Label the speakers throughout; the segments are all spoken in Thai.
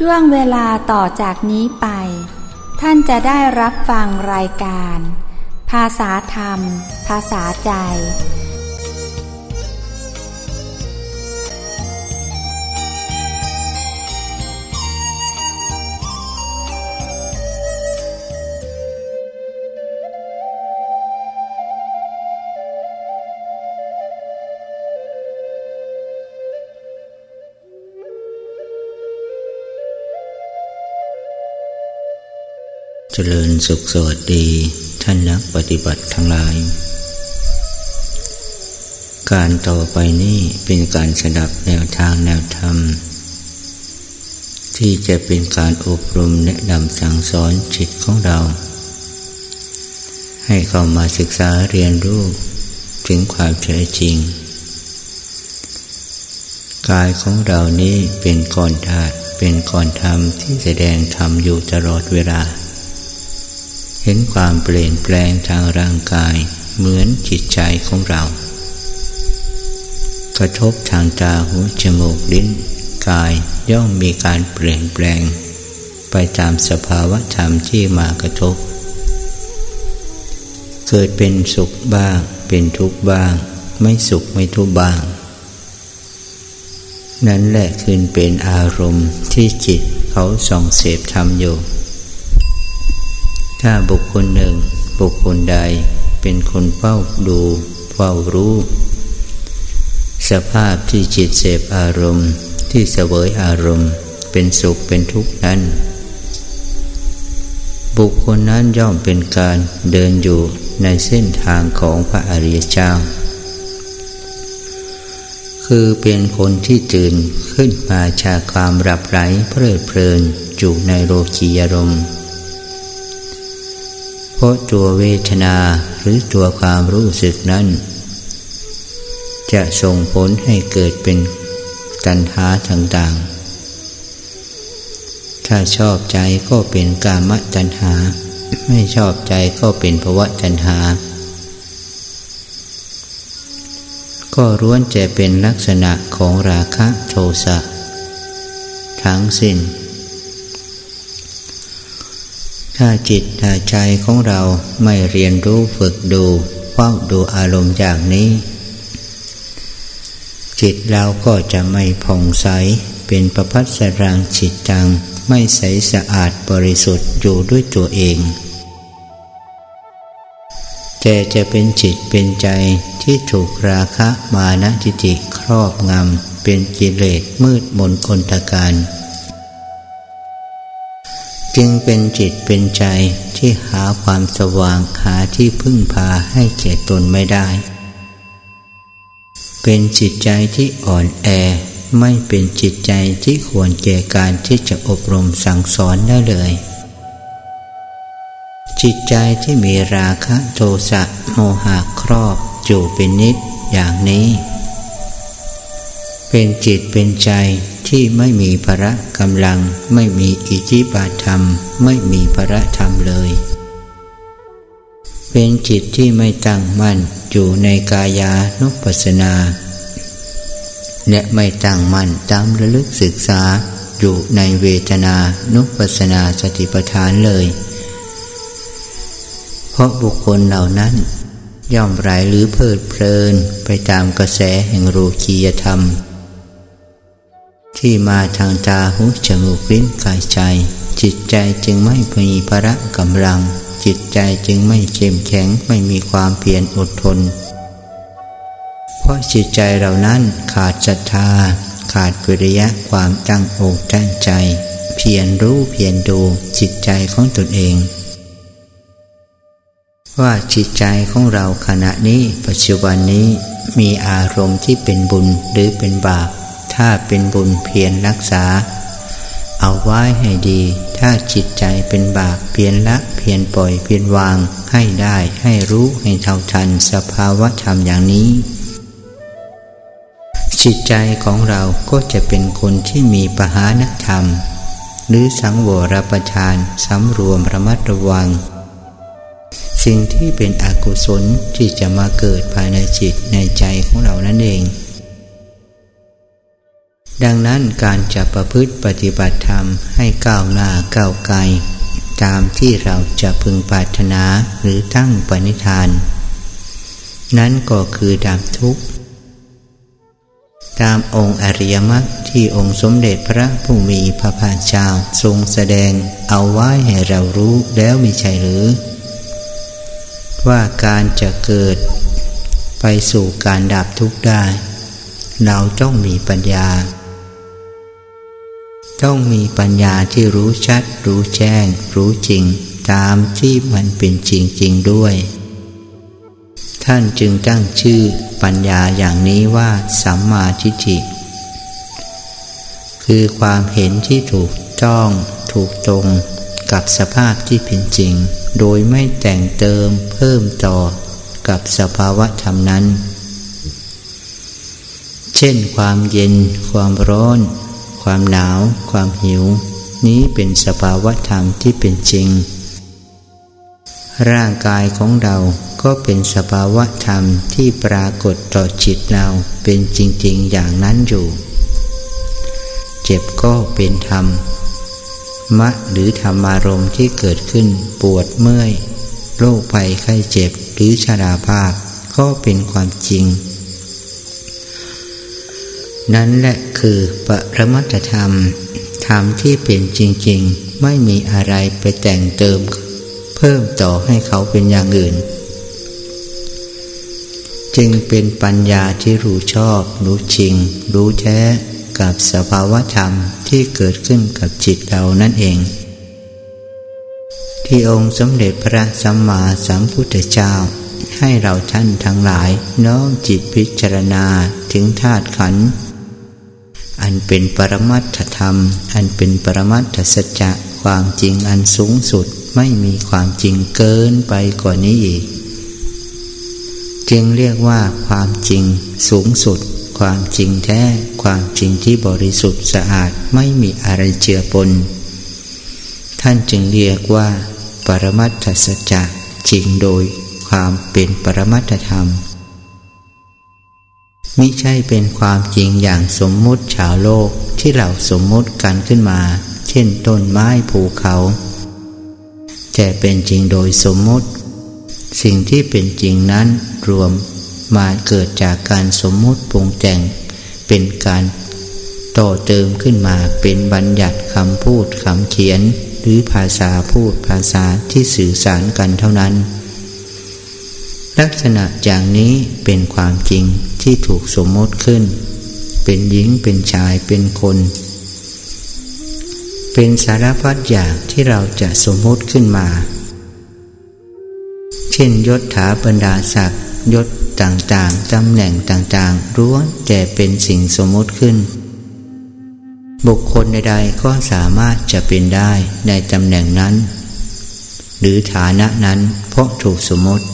Speaker 1: ช่วงเวลาต่อจากนี้ไป ท่านจะได้รับฟังรายการ ภาษาธรรม ภาษาใจ
Speaker 2: เจริญสุขสวัสดีท่านนักปฏิบัติทั้งหลาย การต่อไปนี้เป็นการสดับแนวทางแนวธรรม ที่จะเป็นการอบรมแนะนำสั่งสอนจิตของเรา ให้เข้ามาศึกษาเรียนรู้ถึงความแท้จริง กายของเรานี้เป็นก้อนธาตุเป็นก้อนธรรมที่แสดงธรรมอยู่ตลอดเวลา เห็นความเปลี่ยนแปลงทางร่างกายเหมือนจิตใจของเรา กระทบทางตาหูจมูกลิ้นกายย่อมมีการเปลี่ยนแปลง ไปตามสภาวะธรรมที่มากระทบ เกิดเป็นสุขบ้าง เป็นทุกข์บ้าง ไม่สุขไม่ทุกข์บ้าง นั่นแหละคือเป็นอารมณ์ที่จิตเขาส่องเสพทำอยู่ ถ้าบุคคลหนึ่งบุคคลใดเป็นคนเฝ้าดูเฝ้ารู้ สภาพที่จิตเสพอารมณ์ที่เสวยอารมณ์ เป็นสุขเป็นทุกข์นั้น บุคคลนั้นย่อมเป็นการเดินอยู่ในเส้นทางของพระอริยเจ้า คือเป็นคนที่ตื่นขึ้นมาจากความหลับไหลเพลิดเพลินอยู่ในโลกียรมณ์ เพราะตัวเวทนาหรือตัวความรู้สึกนั้น จะส่งผลให้เกิดเป็นตัณหาต่างๆ ถ้าชอบใจก็เป็นกามตัณหา ไม่ชอบใจก็เป็นภวะตัณหา ก็ร้วนจะเป็นลักษณะของราคะโทสะทั้งสิ้น ถ้าจิตถ้าใจของเราไม่เรียนรู้ฝึกดูเฝ้าดูอารมณ์อย่างนี้ จิตเราก็จะไม่ผ่องใสเป็นประพัสรังจิตจัง ไม่ใสสะอาดบริสุทธิ์อยู่ด้วยตัวเองแต่จะเป็นจิตเป็นใจที่ถูกราคะมานะจิติครอบงำ เป็นกิเลสมืดมนอนตการ จึงเป็นจิตเป็นใจที่หาความสว่างหาที่พึ่งพาให้แก่ตนไม่ได้ เป็นจิตใจที่อ่อนแอไม่เป็นจิตใจที่ควรแก่การที่จะอบรมสั่งสอนได้เลย จิตใจที่มีราคะโทสะโมหะครอบอยู่เป็นนิดอย่างนี้ เป็นจิตเป็นใจที่ไม่มีพระกำลัง ไม่มีอิจิบาธรรม ไม่มีพระธรรมเลย เป็นจิตที่ไม่ตั้งมั่นอยู่ในกายานุปัสนา และไม่ตั้งมั่นตามระลึกศึกษาอยู่ในเวทนานุปัสนาสติปัฏฐานเลย เพราะบุคคลเหล่านั้น ย่อมไหลหรือเพลิดเพลินไปตามกระแสแห่งรูคียธรรม ที่มาทางตาหูจมูกลิ้นกายใจ จิตใจจึงไม่มีพระกำลัง จิตใจจึงไม่เข้มแข็งไม่มีความเพียรอดทน เพราะจิตใจเหล่านั้นขาดศรัทธา ขาดวิริยะความตั้งอกตั้งใจ เพียรรู้เพียรดูจิตใจของตนเอง ว่าจิตใจของเราขณะนี้ปัจจุบันนี้มีอารมณ์ที่เป็นบุญหรือเป็นบาป ถ้าเป็นบุญเพียรรักษา เอาไว้ให้ดี ถ้าจิตใจเป็นบาปเพียรละเพียรปล่อยเพียรวางให้ได้ให้รู้ให้เท่าทันสภาวะธรรมอย่างนี้ จิตใจของเราก็จะเป็นคนที่มีปหานธรรม หรือสังวรประทานสำรวมระมัดระวังสิ่งที่เป็นอกุศลที่จะมาเกิดภายในจิตในใจของเรานั่นเอง ดังนั้นการจะประพฤติปฏิบัติธรรมให้ก้าวหน้าก้าวไกล ตามที่เราจะพึงปรารถนาหรือตั้งปณิธาน นั้นก็คือดับทุกข์ ตามองค์อริยมรรคที่องค์สมเด็จพระผู้มีพระภาคเจ้าทรงแสดงเอาไว้ให้เรารู้แล้วมีใช่หรือ ว่าการจะเกิดไปสู่การดับทุกข์ได้ เราต้องมีปัญญา ต้องมีปัญญาที่รู้ชัด รู้แจ้ง รู้จริง ตามที่มันเป็นจริงจริงด้วย ท่านจึงตั้งชื่อปัญญาอย่างนี้ว่าสัมมาทิฏฐิคือความเห็นที่ถูกต้องถูกตรงกับสภาพที่เป็นจริง โดยไม่แต่งเติมเพิ่มต่อกับสภาวะธรรมนั้น เช่นความเย็นความร้อน ความหนาว ความหิว นี้เป็นสภาวะธรรมที่เป็นจริง ร่างกายของเราก็เป็นสภาวะธรรมที่ปรากฏต่อจิตเราเป็นจริง ๆ อย่างนั้นอยู่ เจ็บก็เป็นธรรม มะหรือธรรมารมณ์ที่เกิดขึ้นปวดเมื่อย โรคภัยไข้เจ็บหรือชราภาพก็เป็นความจริง นั่นแหละคือปรมัตธรรม ธรรมที่เป็นจริง ๆ ไม่มีอะไรไปแต่งเติม เพิ่มต่อให้เขาเป็นอย่างอื่น จึงเป็นปัญญาที่รู้ชอบ รู้จริง รู้แท้กับสภาวธรรมที่เกิดขึ้นกับจิตเรานั่นเอง ที่องค์สมเด็จพระสัมมาสัมพุทธเจ้า ให้เราท่านทั้งหลายน้อมจิตพิจารณาถึงธาตุขันธ์ อันเป็นปรมัตถธรรม อันเป็นปรมัตถสัจจะความจริงอันสูงสุดไม่มีความจริงเกินไปกว่านี้อีก จึงเรียกว่าความจริงสูงสุด ความจริงแท้ ความจริงที่บริสุทธิ์สะอาดไม่มีอะไรเจือปน ท่านจึงเรียกว่า ปรมัตถสัจจะจริงโดยความเป็นปรมัตถธรรม มิใช่เป็นความจริงอย่างสมมุติชาวโลกที่เราสมมุติกันขึ้นมา เช่นต้นไม้ภูเขาแต่เป็นจริงโดยสมมุติ สิ่งที่เป็นจริงนั้นรวมมาเกิดจากการสมมุติปรุงแต่ง เป็นการต่อเติมขึ้นมาเป็นบัญญัติคำพูดคำเขียน หรือภาษาพูดภาษาที่สื่อสารกันเท่านั้น ลักษณะอย่างนี้เป็นความจริงที่ถูกสมมติขึ้น เป็นหญิงเป็นชายเป็นคน เป็นสารพัดอย่างที่เราจะสมมติขึ้นมา เช่นยศถาบรรดาศักดิ์ยศต่างๆตำแหน่งต่างๆร้วนแต่เป็นสิ่งสมมติขึ้น บุคคลใดๆก็สามารถจะเป็นได้ในตำแหน่งนั้น หรือฐานะนั้นเพราะถูกสมมติ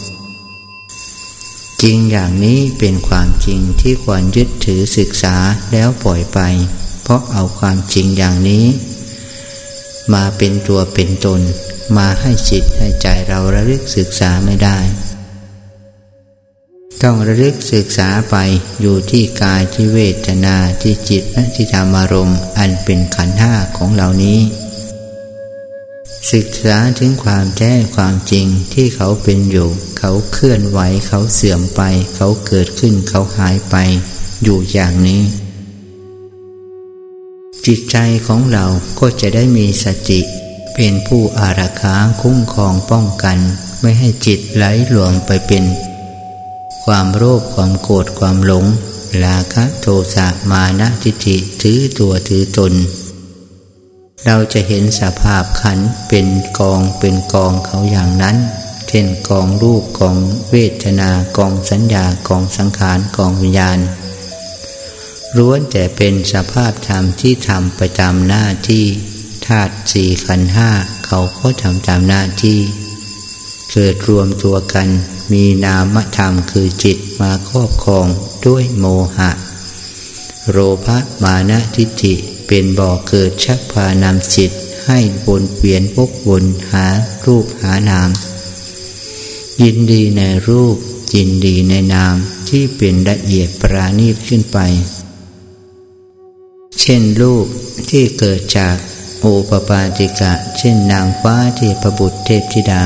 Speaker 2: จริงอย่างนี้เป็นความจริงที่ควรยึดถือศึกษาแล้วปล่อยไป เพราะเอาความจริงอย่างนี้ มาเป็นตัวเป็นตน มาให้จิตให้ใจเราระลึกศึกษาไม่ได้ ต้องระลึกศึกษาไปอยู่ที่กายที่เวทนาที่จิตและที่ธรรมารมณ์อันเป็นขันธ์ห้าของเหล่านี้ ศึกษาถึงความแท้ความจริงที่เขาเป็นอยู่ เขาเคลื่อนไหวเขาเสื่อมไป เขาเกิดขึ้นเขาหายไป อยู่อย่างนี้ จิตใจของเราก็จะได้มีสติ เป็นผู้อารักขาคุ้มครองป้องกัน ไม่ให้จิตไหลหลวมไปเป็น ความโลภความโกรธความหลงลาคะโทสะมานะทิฏฐิถือตัวถือตน เราจะเห็นสภาพขันเป็นกองเป็นกองเขาอย่างนั้น เช่นกองรูปกองเวทนากองสัญญากองสังขารกองวิญญาณล้วนแต่เป็นสภาพธรรมที่ทำไปตามหน้าที่ธาตุสี่ขันห้าเขาก็ทำตามหน้าที่ เกิดรวมตัวกันมีนามธรรมคือจิตมาครอบครองด้วยโมหะโรภะมานะทิฏฐิ เป็นบ่อเกิดชักพานำจิตให้วนเวียนพกวนหารูปหานาม ยินดีในรูป ยินดีในนามที่เป็นละเอียดปราณีตขึ้นไป เช่นลูกที่เกิดจากโอปปาติกะ เช่นนางฟ้าเทพบุตรเทพธิดา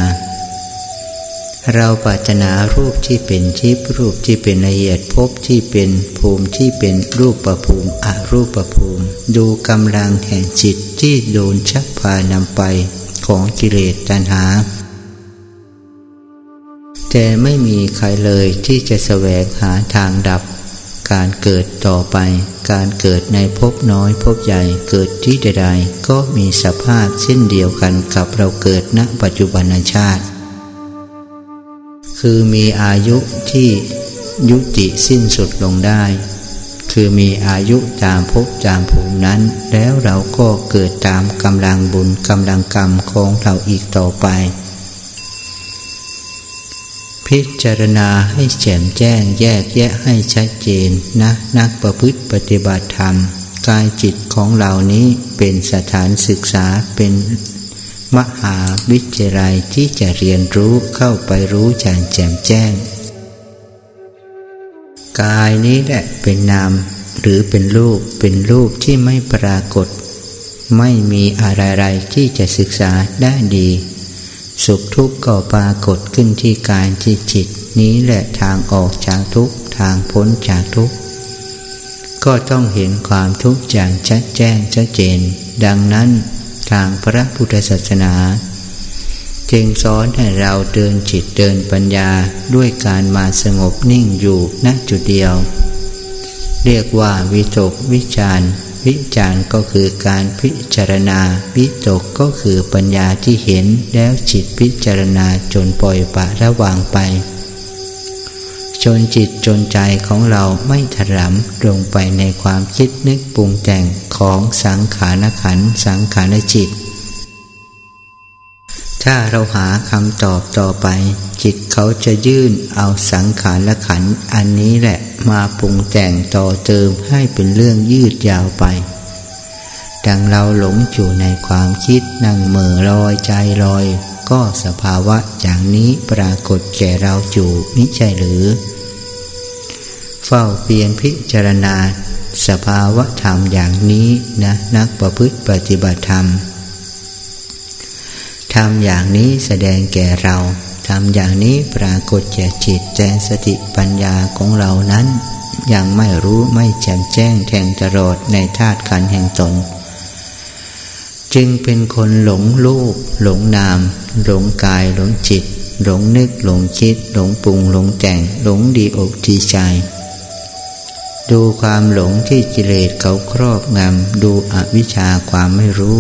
Speaker 2: เราปรารถนารูปที่เป็นทิพรูปที่เป็นละเอียดพบที่เป็นภูมิที่เป็นรูปประภูมิอรูปประภูมิ ดูกำลังแห่งจิตที่โดนชักพานำไปของกิเลสตัณหา แต่ไม่มีใครเลยที่จะแสวงหาทางดับ การเกิดต่อไป การเกิดในภพน้อยภพใหญ่เกิดที่ใดๆก็มีสภาพเช่นเดียวกันกับเราเกิดณปัจจุบันชาติ คือมีอายุที่ยุติสิ้นสุดลงได้ คือมีอายุตามภพตามภูมินั้น แล้วเราก็เกิดตามกำลังบุญกำลังกรรมของเราอีกต่อไป พิจารณาให้แจ่มแจ้งแยกแยะให้ชัดเจนนะนักประพฤติปฏิบัติธรรม กายจิตของเหล่านี้เป็นสถานศึกษาเป็น มหาวิทยาลัยที่จะเรียนรู้เข้าไปรู้แจ่มแจ่มแจ้ง กายนี้แหละเป็นนามหรือเป็นรูปเป็นรูปที่ไม่ปรากฏ ไม่มีอะไรๆที่จะศึกษาได้ดี สุขทุกข์ก็ปรากฏขึ้นที่กายที่จิต นี้แหละทางออกจากทุกข์ทางพ้นจากทุกข์ก็ต้องเห็นความทุกข์อย่างชัดแจ้งชัดเจน ดังนั้น ทางพระพุทธศาสนา จึงสอนให้เราเดินจิตเดินปัญญาด้วยการมาสงบนิ่งอยู่ณจุดเดียว เรียกว่าวิตกวิจารวิจารก็คือการพิจารณา วิตกก็คือปัญญาที่เห็นแล้วจิตพิจารณาจนปล่อยปะระวางไป จนจิตจนใจของเราไม่ถลำลงไปในความคิดนึกปรุงแต่งของสังขารขันสังขารจิต ถ้าเราหาคำตอบต่อไป จิตเขาจะยื่นเอาสังขารขันอันนี้แหละมาปรุงแต่งต่อเติมให้เป็นเรื่องยืดยาวไปดังเราหลงอยู่ในความคิดนั่งเมื่อลอยใจลอย ก็สภาวะอย่างนี้ปรากฏแก่เราอยู่มิใช่หรือ เฝ้าเปลี่ยนพิจารณา สภาวะธรรมอย่างนี้นะนักประพฤติปฏิบัติธรรมทำอย่างนี้แสดงแก่เราทำอย่างนี้ปรากฏแก่จิตแจ้งสติปัญญาของเรานั้น ยังไม่รู้ไม่แจ่มแจ้งแทงตลอดในธาตุขันแห่งตน จึงเป็นคนหลงรูป หลงนาม หลงกายหลงจิต หลงนึกหลงคิด หลงปรุงหลงแต่ง หลงดีอกดีใจ ดูความหลงที่กิเลสเขาครอบงำดูอวิชชาความไม่รู้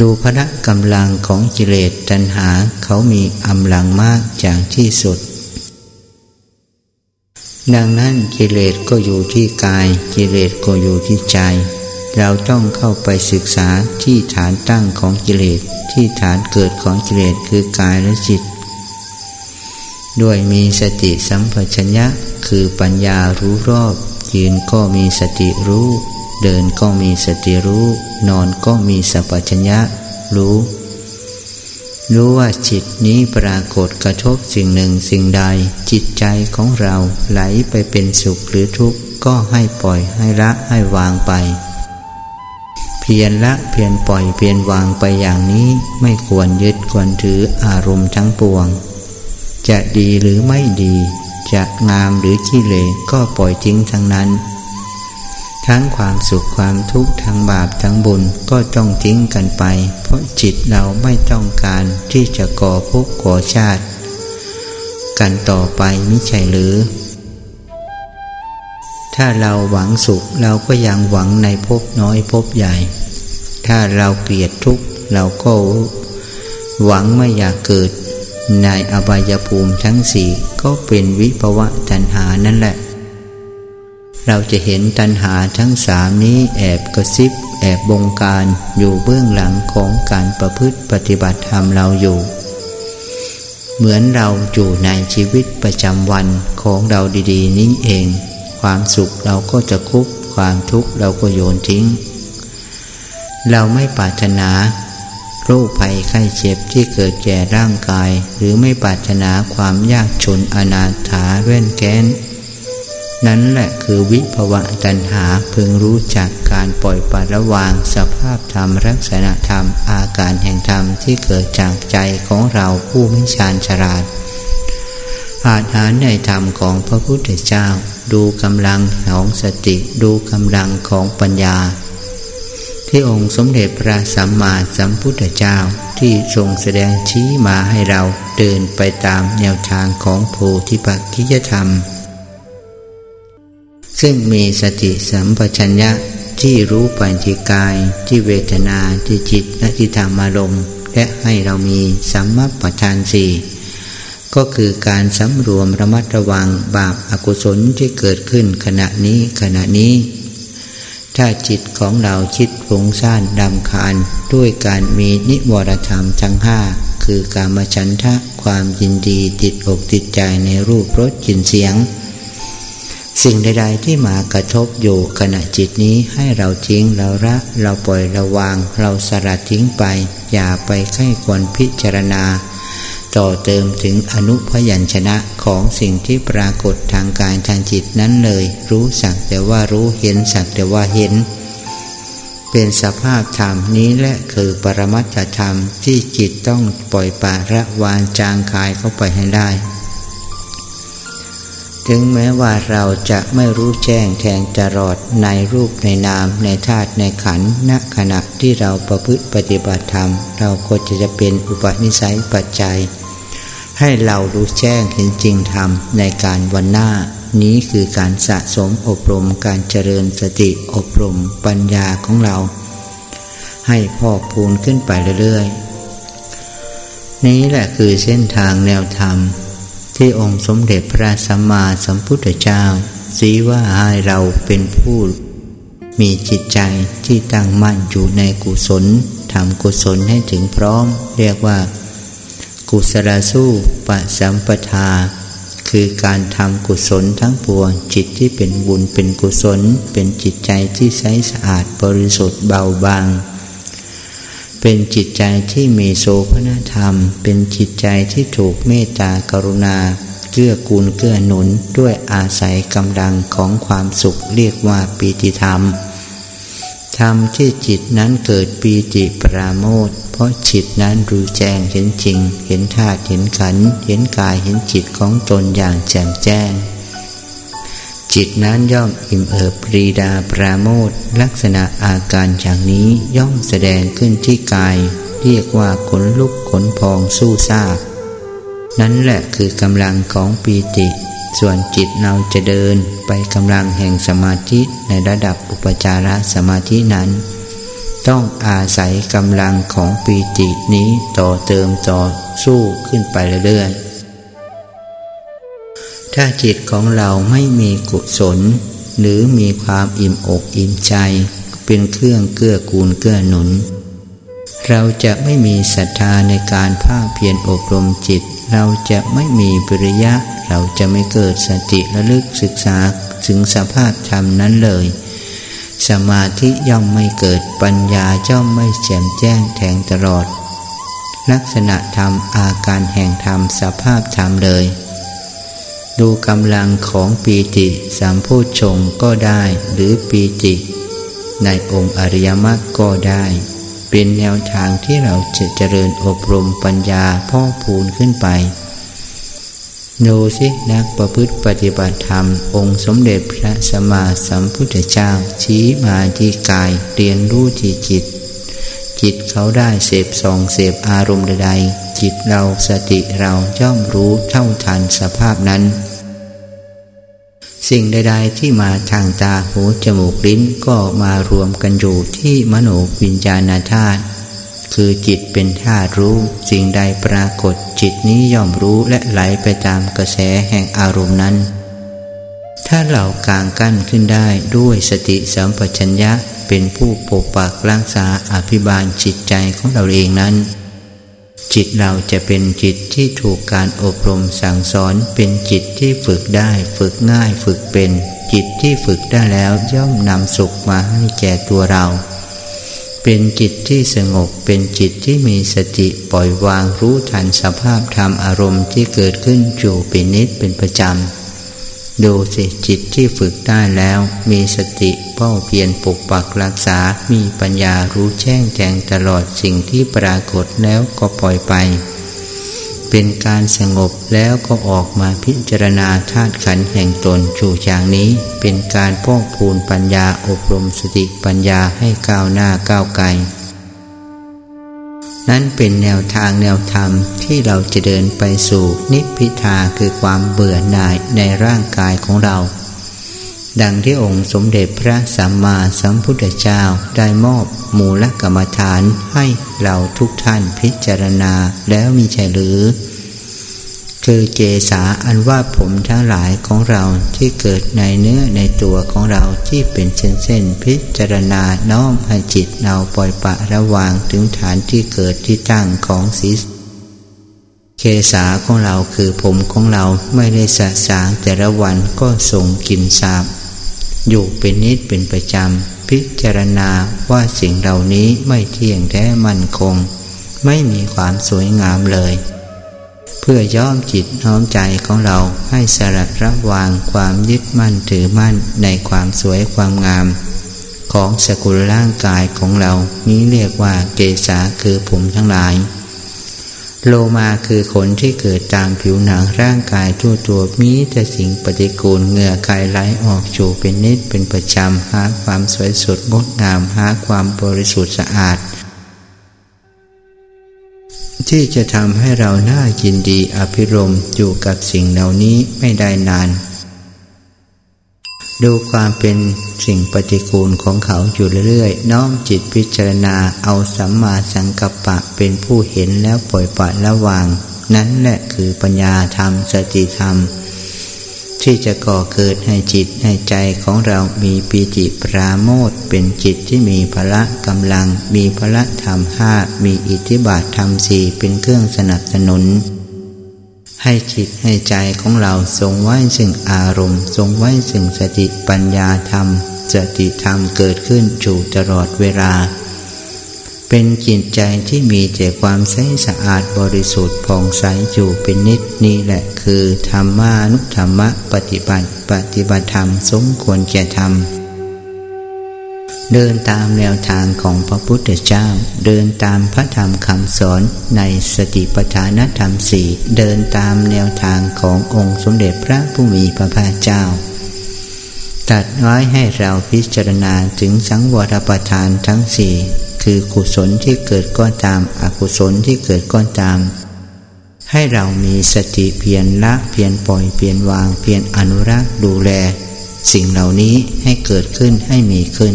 Speaker 2: ดูพระกำลังของกิเลสตัณหาเขามีอำลังมากอย่างที่สุด ดังนั้นกิเลสก็อยู่ที่กาย กิเลสก็อยู่ที่ใจ เราต้องเข้าไปศึกษาที่ฐานตั้งของกิเลสที่ฐานเกิดของกิเลสคือกายและจิต ด้วยมีสติสัมปชัญญะคือปัญญารู้รอบ ยืนก็มีสติรู้ เดินก็มีสติรู้ นอนก็มีสัพพัญญะรู้ รู้ว่าจิตนี้ปรากฏกระทบสิ่งหนึ่งสิ่งใด จิตใจของเราไหลไปเป็นสุขหรือทุกข์ก็ให้ปล่อยให้ละให้วางไป เพียรละเพียรปล่อยเพียรวางไปอย่างนี้ไม่ควรยึดควรถืออารมณ์ทั้งปวง จะดีหรือไม่ดี จะงามหรือขี้เหร่ก็ปล่อยทิ้งทั้งนั้น ทั้งความสุขความทุกข์ทั้งบาปทั้งบุญก็ต้องทิ้งกันไป เพราะจิตเราไม่ต้องการที่จะก่อภพก่อชาติ กันต่อไปไม่ใช่หรือ ถ้าเราหวังสุขเราก็ยังหวังในภพน้อยภพใหญ่ ถ้าเราเกลียดทุกข์เราก็หวังไม่อยากเกิด ในอบายภูมิทั้งสี่ก็เป็นวิภวะตัณหานั่นแหละ เราจะเห็นตัณหาทั้งสามนี้แอบกระซิบ แอบบงการอยู่เบื้องหลังของการประพฤติปฏิบัติธรรมเราอยู่ เหมือนเราอยู่ในชีวิตประจำวันของเราดีๆนี้เอง ความสุขเราก็จะคุบความทุกข์เราก็โยนทิ้ง เราไม่ปรารถนา โรคภัยไข้เจ็บที่เกิดแก่ร่างกาย หรือไม่ปรารถนาความยากจนอนาถาเว้นแค้น นั่นแหละคือวิภวะตัณหาพึงรู้จักการปล่อยปละวางสภาพธรรมลักษณะธรรมอาการแห่งธรรมที่เกิดจากใจของเราผู้ไม่ชาญฉลาดอาหารในธรรมของพระพุทธเจ้า ดูกำลังของสติดูกำลังของปัญญา ที่องค์สมเด็จพระสัมมาสัมพุทธเจ้าที่ทรงแสดงชี้มาให้เราเดินไปตามแนวทางของโพธิปักขิยธรรม ซึ่งมีสติสัมปชัญญะที่รู้ปัญจิกายที่เวทนาที่จิตและที่ธรรมารมณ์และให้เรามีสัมมัปทานสี่ก็คือการสำรวมระมัดระวังบาปอากุศลที่เกิดขึ้นขณะนี้ขณะนี้ ถ้าจิตของเราคิดผงซ่านดำคาญด้วยการมีนิวรธรรมทั้งห้าคือการมฉันทะความยินดีติดอกติดใจในรูปรสกลิ่นเสียง สิ่งใด ๆ ที่มากระทบอยู่ขณะจิตนี้ให้เราทิ้งเราละเราปล่อยเระวาง เราสลัดทิ้งไป อย่าไปไข้ควรพิจารณา ต่อเติมถึงอนุพยัญชนะของสิ่งที่ปรากฏทางกายทางจิตนั้นเลย รู้สักแต่ว่ารู้เห็นสักแต่ว่าเห็น เป็นสภาพธรรมนี้และคือปรมัตถธรรมที่จิตต้องปล่อยปาระวานจางคายเข้าไปให้ได้ ถึงแม้ว่าเราจะไม่รู้แจ้งแทงตลอดในรูปในนามในธาตุในขันธ์ณขณะที่เราประพฤติปฏิบัติธรรม เราก็จะจะเป็นอุปนิสัยปัจจัย ให้เรารู้แจ้งเห็นจริงธรรมในการวันหน้า นี้คือการสะสมอบรมการเจริญสติอบรมปัญญาของเรา ให้พอกพูนขึ้นไปเรื่อยๆ นี้แหละคือเส้นทางแนวธรรม ที่องค์สมเด็จพระสัมมาสัมพุทธเจ้าสีว่าให้เราเป็นผู้มีจิตใจที่ตั้งมั่นอยู่ในกุศลทำกุศลให้ถึงพร้อม เรียกว่า กุศลสู้ปะสัมปทา คือการทำกุศลทั้งปวง จิตที่เป็นบุญเป็นกุศล เป็นจิตใจที่ใสสะอาดบริสุทธิ์เบาบาง เป็นจิตใจที่มีโสภณธรรม เป็นจิตใจที่ถูกเมตตากรุณาเกื้อกูลเกื้อหนุนด้วยอาศัยกำลังของความสุขเรียกว่าปีติธรรมทำที่จิตนั้นเกิดปีติปราโมท ราะจิตนั้นรู้แจ้งเห็นจริง เห็นธาตุเห็นขันเห็นกายเห็นจิตของตนอย่างแจ่มแจ้ง จิตนั้นย่อมอิ่มเอิบปรีดาปราโมทลักษณะอาการอย่างนี้ย่อมแสดงขึ้นที่กาย เรียกว่าขนลุกขนพองสู้ซาบนั่นแหละคือกำลังของปีติ ส่วนจิตเราจะเดินไปกำลังแห่งสมาธิในระดับอุปจารสมาธินั้น ต้องอาศัยกำลังของปีตินี้ต่อเติมต่อสู้ขึ้นไปเรื่อยๆ ถ้าจิตของเราไม่มีกุศล หรือมีความอิ่มอกอิ่มใจ เป็นเครื่องเกื้อกูลเกื้อหนุน เราจะไม่มีศรัทธาในการภาคเพียรอบรมจิต เราจะไม่มีปริยะ เราจะไม่เกิดสติระลึกศึกษาถึงสภาพธรรมนั้นเลย สมาธิย่อมไม่เกิดปัญญาย่อมไม่แจ่มแจ้งแทงตลอด ลักษณะธรรมอาการแห่งธรรมสภาพธรรมเลย ดูกำลังของปีติสามพูดชงก็ได้หรือปีติ ในองค์อริยมรรคก็ได้ เป็นแนวทางที่เราจะเจริญอบรมปัญญาพ่อพูนขึ้นไป ดูสินักประพฤติปฏิบัติธรรม องค์สมเด็จพระสัมมาสัมพุทธเจ้า ชี้มาที่กายเรียนรู้ที่จิต จิตเขาได้เสพสองเสพอารมณ์ใดๆจิตเราสติเราย่อมรู้เท่าทันสภาพนั้น สิ่งใด ๆ ที่มาทางตาหูจมูกลิ้นก็มารวมกันอยู่ที่มโนวิญญาณธาตุ คือจิตเป็นธาตุรู้ สิ่งใดปรากฏจิตนี้ย่อมรู้และไหลไปตามกระแสแห่งอารมณ์นั้น ถ้าเรากางกั้นขึ้นได้ด้วยสติสัมปชัญญะเป็นผู้ปกปักรักษาอภิบาลจิตใจของเราเองนั้น จิตเราจะเป็นจิตที่ถูกการอบรมสั่งสอนเป็นจิตที่ฝึกได้ฝึกง่ายฝึกเป็น จิตที่ฝึกได้แล้วย่อมนำสุขมาให้แก่ตัวเรา เป็นจิตที่สงบเป็นจิตที่มีสติปล่อยวางรู้ทันสภาพธรรมอารมณ์ที่เกิดขึ้นอยู่เป็นนิดเป็นประจำ ดูสิจิตที่ฝึกได้แล้ว มีสติเป้าเพียนปกปักรักษา มีปัญญารู้แจ้งแจงตลอดสิ่งที่ปรากฏแล้วก็ปล่อยไป เป็นการสงบแล้วก็ออกมาพิจารณาธาตุขันแห่งตนชูอย่างนี้ เป็นการพอกพูนปัญญาอบรมสติปัญญาให้ก้าวหน้าก้าวไกลนั้นเป็นแนวทางแนวธรรมที่เราจะเดินไปสู่นิพพิทาคือความเบื่อหน่ายในร่างกายของเรา ดังที่องค์สมเด็จพระสัมมาสัมพุทธเจ้าได้มอบมูลกรรมฐานให้เราทุกท่านพิจารณาแล้วมีใช่หรือ คือเจสาอันว่าผมทั้งหลายของเราที่เกิดในเนื้อในตัวของเราที่เป็นเส้นเส้นพิจารณาน้อมให้จิตเราปล่อยปะระวางถึงฐานที่เกิดที่ตั้งของศีเคสาของเราคือผมของเราไม่ได้สะสางแต่ละวันก็ส่งกลิ่นสาบ อยู่เป็นนิดเป็นประจำ พิจารณาว่าสิ่งเหล่านี้ไม่เที่ยงแท้มั่นคง ไม่มีความสวยงามเลย เพื่อย่อมจิตน้อมใจของเราให้สลัดระวางความยึดมั่นถือมั่นในความสวยความงาม ของสกุลร่างกายของเรานี้เรียกว่าเกษาคือผมทั้งหลาย โลมาคือขนที่เกิดตามผิวหนังร่างกายทั่วตัวมีแต่สิ่งปฏิกูลเหงื่อคายไหลออกจูเป็นนิดเป็นประจำหาความสวยสดงดงามหาความบริสุทธิ์สะอาด ที่จะทำให้เราน่ายินดีอภิรมอยู่กับสิ่งเหล่านี้ไม่ได้นาน ดูความเป็นสิ่งปฏิกูลของเขาอยู่เรื่อยๆ น้อมจิตพิจารณาเอาสัมมาสังกัปปะเป็นผู้เห็นแล้วปล่อยปละละวาง นั้นแหละคือปัญญาธรรมสติธรรม ที่จะก่อเกิดให้จิตให้ใจของเรามีปีจิปราโมทเป็นจิตที่มีพละกำลัง มีพละธรรมห้ามีอิทธิบาทธรรมสี่เป็นเครื่องสนับสนุน ให้จิตให้ใจของเราทรงไว้ซึ่งอารมณ์ ทรงไว้ซึ่งสติปัญญาธรรม สติธรรมเกิดขึ้นจู่ตลอดเวลา เป็นจิตใจที่มีแต่ความใสสะอาดบริสุทธิ์ผ่องใสอยู่เป็นนิดนี่แหละคือธรรมานุธรรมะปฏิบัติ ปฏิบัติธรรมสมควรแก่ธรรม เดินตามแนวทางของพระพุทธเจ้า เดินตามพระธรรมคำสอนในสติปัฏฐานธรรมสี่เดินตามแนวทางขององค์สมเด็จพระผู้มีพระภาคเจ้าตัดไว้ให้เราพิจารณาถึงสังวรประทานทั้งสี่คือกุศลที่เกิดก็ตาม อกุศลที่เกิดก็ตาม ให้เรามีสติเพียรละเพียรปล่อยเพียรวางเพียรอนุรักษ์ดูแล สิ่งเหล่านี้ให้เกิดขึ้นให้มีขึ้น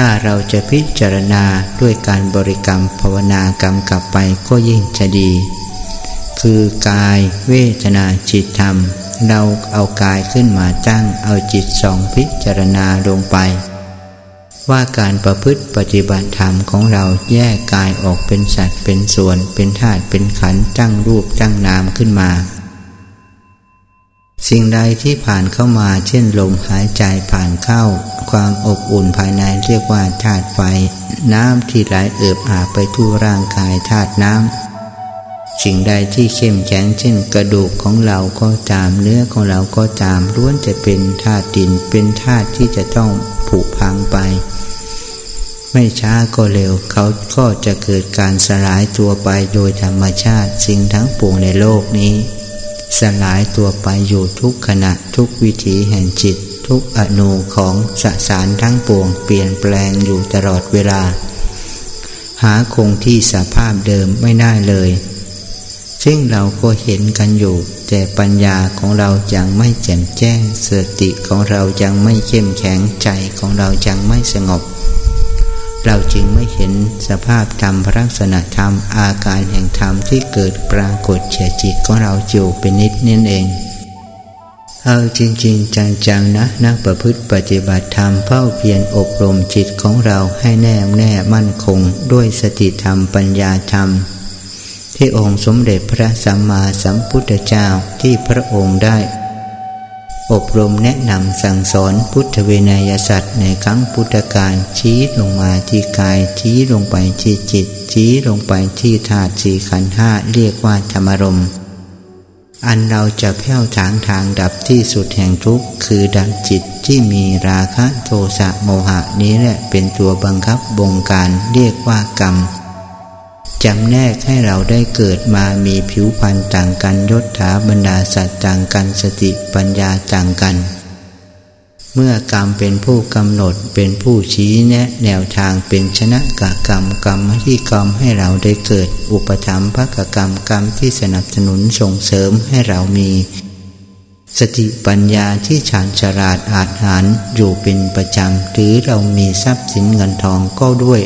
Speaker 2: ถ้าเราจะพิจารณาด้วยการบริกรรมภาวนากรรมกลับไปก็ยิ่งจะดี คือกายเวทนาจิตธรรม เราเอากายขึ้นมาตั้งเอาจิตสองพิจารณาลงไป ว่าการประพฤติปฏิบัติธรรมของเราแยกกายออกเป็นสัตว์เป็นส่วนเป็นธาตุเป็นขันธ์ตั้งรูปตั้งนามขึ้นมา สิ่งใดที่ผ่านเข้ามา เช่นลมหายใจผ่านเข้า ความอบอุ่นภายในเรียกว่าธาตุไฟ น้ำที่ไหลเอิบอาบไปทั่วร่างกายธาตุน้ำสิ่งใดที่เข้มแข็งเช่นกระดูกของเราก็ตามเนื้อของเราก็ตามล้วนจะเป็นธาตุดินเป็นธาตุที่จะต้องผุพังไป ไม่ช้าก็เร็วเขาก็จะเกิดการสลายตัวไปโดยธรรมชาติสิ่งทั้งปวงในโลกนี้ สลายตัวไปอยู่ทุกขณะทุกวิถีแห่งจิต ทุกอนูของสสารทั้งปวงเปลี่ยนแปลงอยู่ตลอดเวลา หาคงที่สภาพเดิมไม่ได้เลย ซึ่งเราก็เห็นกันอยู่ แต่ปัญญาของเรายังไม่แจ่มแจ้งสติของเรายังไม่เข้มแข็งใจของเรายังไม่สงบ เราจึงไม่เห็นสภาพธรรมลักษณะธรรมอาการแห่งธรรมที่เกิดปรากฏเฉจิตของเราอยู่เป็นนิดนั่นเอง เอาจริง ๆ จัง ๆ นะ นักประพฤติปฏิบัติธรรมเฝ้าเพียรอบรมจิตของเราให้แน่แน่มั่นคงด้วยสติธรรมปัญญาธรรม ที่องค์สมเด็จพระสัมมาสัมพุทธเจ้าที่พระองค์ได้ อบรมแนะนำสั่งสอนพุทธเวนยสัตว์ในครั้งพุทธกาลชี้ลงมาที่กาย ชี้ลงไปที่จิต ชี้ลงไปที่ธาตุสี่ขันธ์ห้าเรียกว่าธรรมรมอันเราจะแผ้วถางทางดับที่สุดแห่งทุกข์คือดับจิตที่มีราคะโทสะโมหะนี้แหละเป็นตัวบังคับบงการเรียกว่ากรรม จำแนกให้เราได้เกิดมามีผิวพรรณต่างกันยศถาบรรดาสัตว์ต่างกันสติปัญญาต่างกัน เมื่อกรรมเป็นผู้กำหนดเป็นผู้ชี้แนะแนวทางเป็นชนะกะกรรมกรรมที่กรรมให้เราได้เกิด อุปธรรมภกกรรมกรรมที่สนับสนุนส่งเสริมให้เรามี สติปัญญาที่ฉานฉลาดอาจหารอยู่เป็นประจำหรือเรามีทรัพย์สินเงินทองก็ด้วย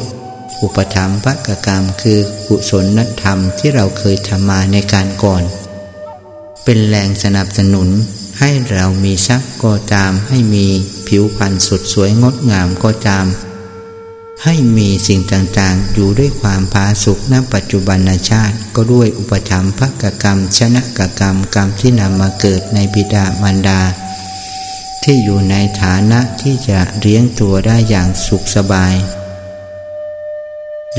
Speaker 2: อุปธรรมภกกรรมคือกุศลธรรมที่เราเคยทำมาในการก่อน เป็นแรงสนับสนุนให้เรามีทรัพย์ก็ตาม ให้มีผิวพรรณสดสวยงดงามก็ตาม ให้มีสิ่งต่างๆ อยู่ด้วยความพาสุขณปัจจุบันชาติ ก็ด้วยอุปธรรมภกกรรม ชนะกกรรมกรรมที่นำมาเกิดในบิดามารดา ที่อยู่ในฐานะที่จะเลี้ยงตัวได้อย่างสุขสบาย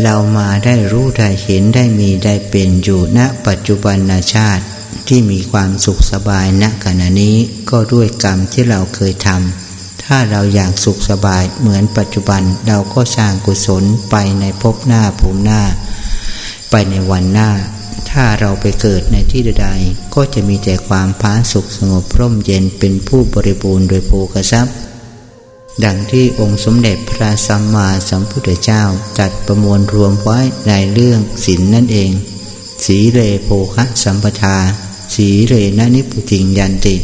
Speaker 2: เรามาได้รู้ได้เห็นได้มีได้เป็นอยู่ณปัจจุบันชาติที่มีความสุขสบายณขณะนี้ก็ด้วยกรรมที่เราเคยทำถ้าเราอยากสุขสบายเหมือนปัจจุบันเราก็สร้างกุศลไปในภพหน้าภูมิหน้า ไปในวันหน้า ถ้าเราไปเกิดในที่ใดก็จะมีแต่ความพาสุขสงบร่มเย็นเป็นผู้บริบูรณ์โดยภคทรัพย์ ดังที่องค์สมเด็จพระสัมมาสัมพุทธเจ้าจัดประมวลรวมไว้ในเรื่องศีลนนั่นเอง สีเลโภคะสัมปทา สีเลนะนิพุติงยันติ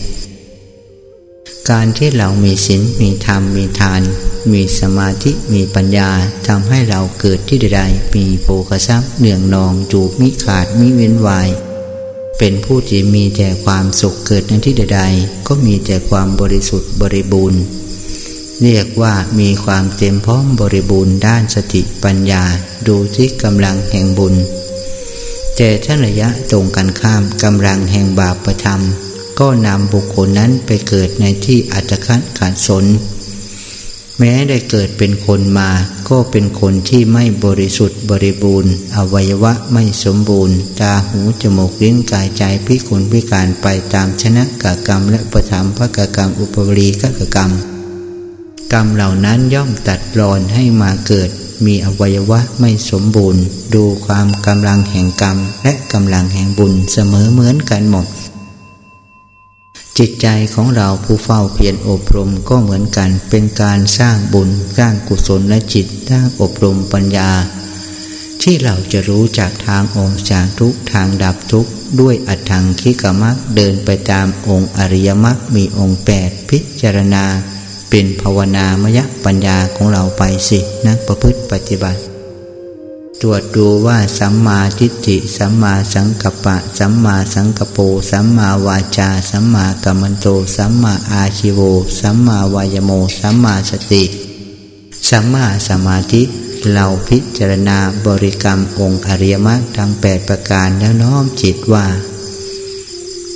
Speaker 2: การที่เรามีศีลมีธรรมมีทาน มีสมาธิมีปัญญาทำให้เราเกิดที่ใดๆมีโภคทรัพย์เนื่องนองจูบมิขาดมิเว้นวายเป็นผู้ที่มีแต่ความสุขเกิดในที่ใดๆก็มีแต่ความบริสุทธิ์บริบูรณ์ เรียกว่ามีความเต็มพร้อมบริบูรณ์ด้านสติปัญญาดูที่กำลังแห่งบุญ แต่ถ้าระยะตรงกันข้ามกำลังแห่งบาปประทำก็นำบุคคลนั้นไปเกิดในที่อัตคัดขาดสน แม้ได้เกิดเป็นคนมาก็เป็นคนที่ไม่บริสุทธิ์บริบูรณ์ อวัยวะไม่สมบูรณ์ ตาหูจมูกลิ้นกายใจพิกลพิการไปตามชนะกกรรมและประถมพระกกรรมอุปบรีกกรรม กรรมเหล่านั้นย่อมตัดรอนให้มาเกิด มีอวัยวะไม่สมบูรณ์ ดูความกำลังแห่งกรรม และกำลังแห่งบุญเสมอเหมือนกันหมด จิตใจของเราผู้เฝ้าเพียรอบรมก็เหมือนกันเป็นการสร้างบุญสร้างกุศลและจิตสร้างอบรมปัญญา ที่เราจะรู้จากทางองค์จากทุกทางดับทุกด้วยอัตถังคิกมักเดินไปตามองค์อริยมรรคมีองค์แปดพิจารณา เป็นภาวนามยปัญญาของเราไปสินักประพฤติปฏิบัติ ตรวจดูว่าสัมมาทิฏฐิสัมมาสังกัปปะ สัมมาสังกปรสัมมาวาจา สัมมากัมมันโต สัมมาอาชิโว สัมมาวายโม สัมมาสติสัมมาสมาธิเราพิจารณาบริกรรมองค์อริยมรรคทั้งแปดประการแล้วน้อมจิตว่า